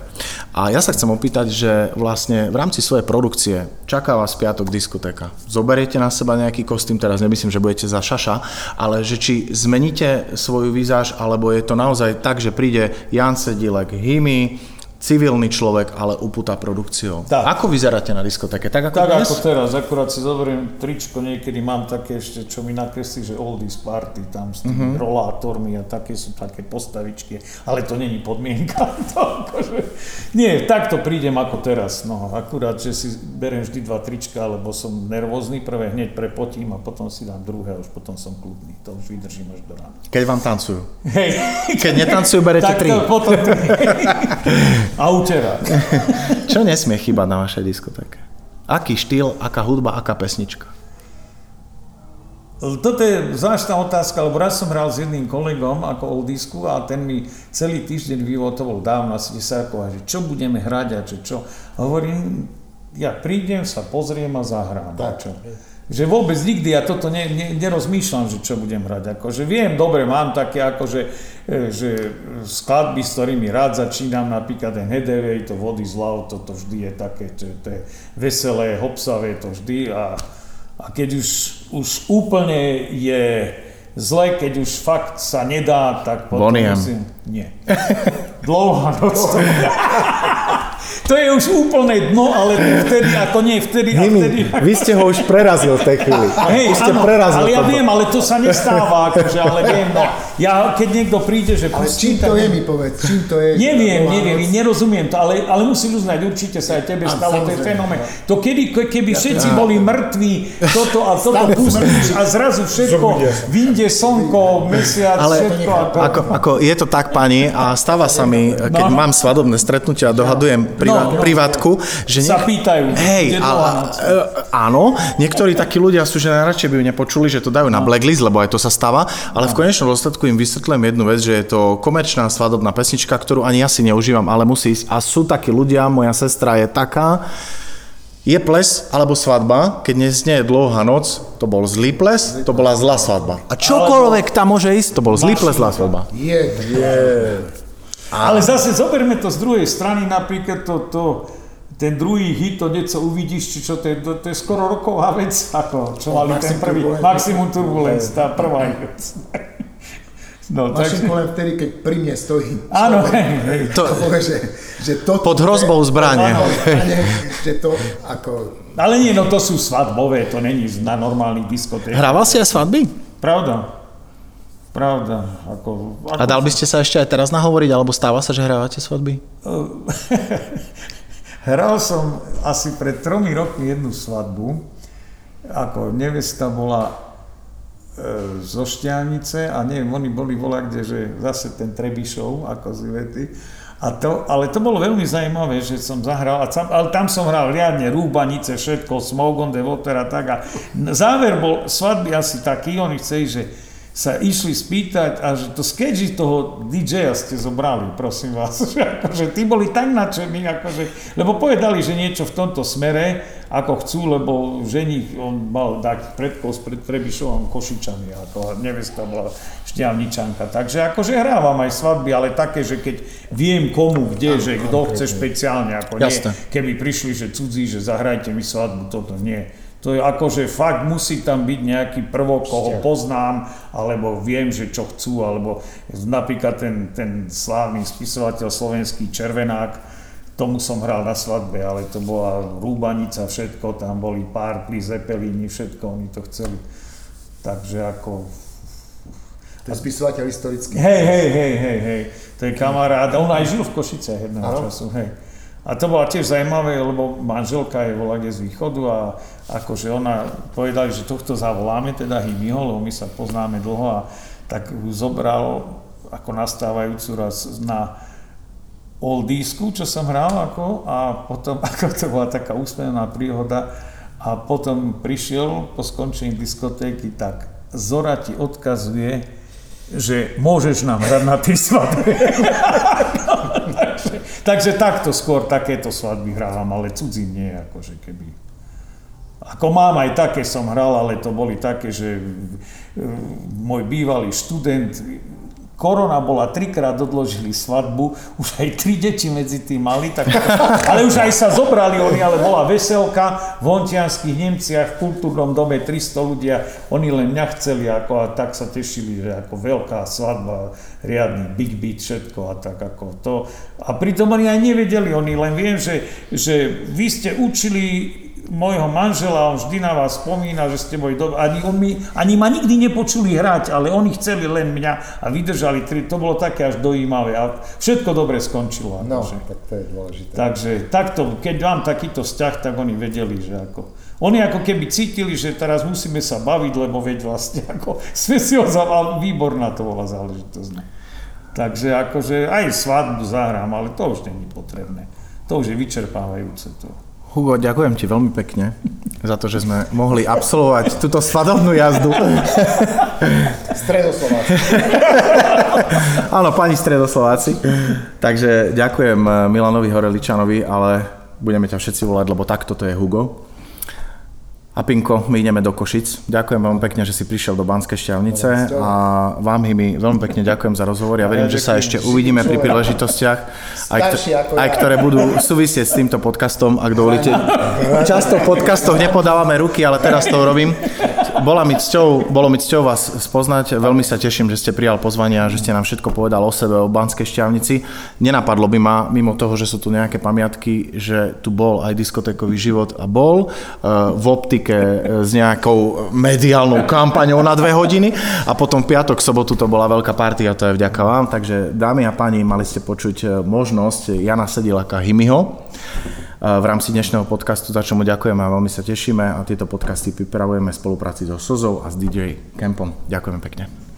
A ja sa chcem opýtať, že vlastne v rámci svojej produkcie čaká vás piatok diskotéka. Zoberiete na seba nejaký kostým, teraz nemyslím, že budete za šaša, ale že či zmeníte svoju výzáž, alebo je to naozaj tak, že príde Jan Sedilek, Himi, civilný človek, ale upúta produkciou.
Tak.
Ako vyzeráte na diskotéke? Tak ako
Tak
dnes?
ako teraz, akurát si zoberiem tričko, niekedy mám také ešte, čo mi nakreslí, že oldies party, tam s tými
Mhm.
uh-huh. rolátormi a také sú také postavičky, ale to není podmienka. To akože, nie, takto prídem ako teraz, no akurát, že si beriem vždy dva trička, lebo som nervózny, prvé hneď prepotím a potom si dám druhé a už potom som kľudný, to už vydržím až do rána.
Keď vám tancujú.
Hej,
Keď netancujú, berete
tak
tri.
to potom a uterák.
Čo nesmie chýbať na vašej diskotéke? Aký štýl, aká hudba, aká pesnička?
Toto je zvláštna otázka, lebo raz som hral s jedným kolegom ako oldisku a ten mi celý týždeň vývoj, to bol dávno, asi 10 rokov, a že čo budeme hrať a čo čo. A hovorím, ja prídem, sa pozriem a zahrám.
Tak.
Čo? Že vôbec nikdy ja toto ne, ne, nerozmýšľam, že čo budem hrať. Akože viem, dobre, mám také akože, že skladby, s ktorými rád začínam, napríklad ten Hedevej, to Vody z Lav, to, to vždy je také, to, to je veselé, hopsavé, to vždy a, a keď už, už úplne je zle, keď už fakt sa nedá, tak potom
Boniem.
musím... Nie. Dlouhá noc. To, to je už úplné dno, ale vtedy, ako nie vtedy, a
Himi,
vtedy...
vy ste ho už prerazil v tej chvíli.
Hej,
ste
áno,
prerazil
ale ja viem, ale to sa nestáva, akože, ale viem, no. Ja, keď niekto príde, že
Ale
pustí,
čím to
tak-
je, mi povedz, čím to je?
Neviem, neviem, nerozumiem to, ale, ale musím uznať, určite sa aj tebe
Áno,
stalo, to je fenomén.
no.
To kedy, keby všetci boli mŕtvi, toto a toto pustíš a zrazu všetko, vyjde slnko, mesiac,
Ale
všetko. A
ako, ako je to tak, pani, a stáva sa mi, keď
No.
mám svadobné stretnutia a dohadujem priva-
No, no.
privátku, že
Sa pýtajú,
Hej, a, a,
noc?
e, áno, niektorí takí ľudia sú, že najradšej by ju nepočuli, že to dajú na blacklist, lebo aj to sa stáva, ale v konečnom dôsledku im vysvetľujem jednu vec, že je to komerčná svadobná pesnička, ktorú ani ja si neužívam, ale musí ísť. A sú takí ľudia, moja sestra je taká, je ples alebo svadba, keď neznie dlouhá noc, to bol zlý ples, to bola zlá svadba. A čokoľvek tam môže ísť, to bol zlý ples, zlá svadba.
Je, je.
Ale zase zoberme to z druhej strany, napríklad to, to ten druhý hit, to niečo uvidíš, či čo to je, to, to je skoro roková vec, ako čo mali ten
Maximum
prvý,
Turbulence.
Maximum Turbulence, tá prvá vec. No, takže,
Mašinku len vtedy, keď pri mne stojí.
áno.
To,
To povie, že, že to...
pod hrozbou.
Áno, zbrane, že to ako...
Ale nie, no to sú svadbové, to není na normálnych diskotékach.
Hrával si aj svadby?
Pravda. Pravda. Ako, ako
A dal by ste sa ešte aj teraz nahovoriť, alebo stáva sa, že hrávate svadby?
Hral som asi pred tromi rokmi jednu svadbu. Ako nevesta bola zo Šťanice a neviem, oni boli vola kde, že zase ten Trebišov, ako z Ivety. A to, ale to bolo veľmi zaujímavé, že som zahral, a tam, ale tam som hral riadne rúbanice, všetko, Smoke on the Water a tak. A záver bol svadby asi taký, oni chceli, že sa išli spýtať a že to sketchy toho DJ-a ste zobrali, prosím vás. Že akože tí boli tak nadšení, akože, lebo povedali, že niečo v tomto smere, ako chcú, lebo ženich, on mal dať predkos pred Trebišovom Košičami, ako nevesta bola šťavničanka. Takže akože hrávam aj svadby, ale také, že keď viem komu, kde, že kto chce špeciálne, ako nie, keby prišli, že cudzí, že zahrajte mi svadbu, toto nie. To je akože fakt musí tam byť nejaký prvok, koho poznám, alebo viem, že čo chcú, alebo napríklad ten, ten slávny spisovateľ slovenský Červenák, tomu som hral na svadbe, ale to bola rúbanica, všetko, tam boli párply, zepelíny, všetko, oni to chceli. Takže ako...
To je spisovateľ historický.
Hej, hej, hej, hej, hej, to je kamarát, on aj žil v Košice jedného času, hej. A to bolo tiež zaujímavé, lebo manželka je volá kde z východu a akože ona povedali, že tohto zavoláme, teda Himiho, lebo my sa poznáme dlho a tak ju zobral ako nastávajúcu raz na oldisku, čo som hral ako a potom, ako to bola taká úsmevná príhoda a potom prišiel po skončení diskotéky, tak Zora ti odkazuje, že môžeš nám hrať na tej svadbe. takže, takto skôr takéto svadby hrávam, ale cudzí nie, akože keby. Ako mám aj také som hral, ale to boli také, že e, môj bývalý študent, korona bola, trikrát odložili svadbu, už aj tri deti medzi tým mali, tak, ale už aj sa zobrali oni, ale bola veselka v Hontianských Nemciach, v kultúrnom dome 300 ľudia, oni len mňa chceli ako, a tak sa tešili, že ako veľká svadba, riadny big beat, všetko a tak ako to. A pritom oni aj nevedeli, oni len viem, že, že vy ste učili môjho manžela, on vždy na vás spomína, že ste boli dobrí. Ani, on mi, ani ma nikdy nepočuli hrať, ale oni chceli len mňa a vydržali tri. To bolo také až dojímavé a všetko dobre skončilo.
No,
Akože.
tak to je dôležité.
Takže takto, keď mám takýto vzťah, tak oni vedeli, že ako... Oni ako keby cítili, že teraz musíme sa baviť, lebo veď vlastne ako sme si ho zaval, výborná to bola záležitosť. no. Takže akože aj svadbu zahrám, ale to už není potrebné. To už je vyčerpávajúce to.
Hugo, ďakujem ti veľmi pekne za to, že sme mohli absolvovať túto svadobnú jazdu.
Stredoslováci.
Áno, pani Stredoslováci. Takže ďakujem eh, Milanovi Horeličanovi, ale budeme ťa všetci volať, lebo takto to je Hugo. A Pinko, my ideme do Košic. Ďakujem veľmi pekne, že si prišiel do Banskej šťavnice a vám, Hymi, veľmi pekne ďakujem za rozhovor. Ja verím, že sa ešte uvidíme pri príležitostiach, aj, aj ktoré budú súvisieť s týmto podcastom, ak dovolíte. Často v podcastoch nepodávame ruky, ale teraz to urobím. Bola mi cťou, bolo mi cťou vás spoznať, veľmi sa teším, že ste prijal pozvanie a že ste nám všetko povedal o sebe, o Banskej šťavnici. Nenapadlo by ma, mimo toho, že sú tu nejaké pamiatky, že tu bol aj diskotékový život a bol eh, v optike politike s nejakou mediálnou kampaňou na dve hodiny a potom v piatok, sobotu to bola veľká party a to je vďaka vám. Takže dámy a páni, mali ste počuť e, možnosť Jana Sedilaka Himiho e, v rámci dnešného podcastu, za čo mu ďakujeme a veľmi sa tešíme a tieto podcasty pripravujeme v spolupráci so Sozou a s DJ Kempom. Ďakujeme pekne.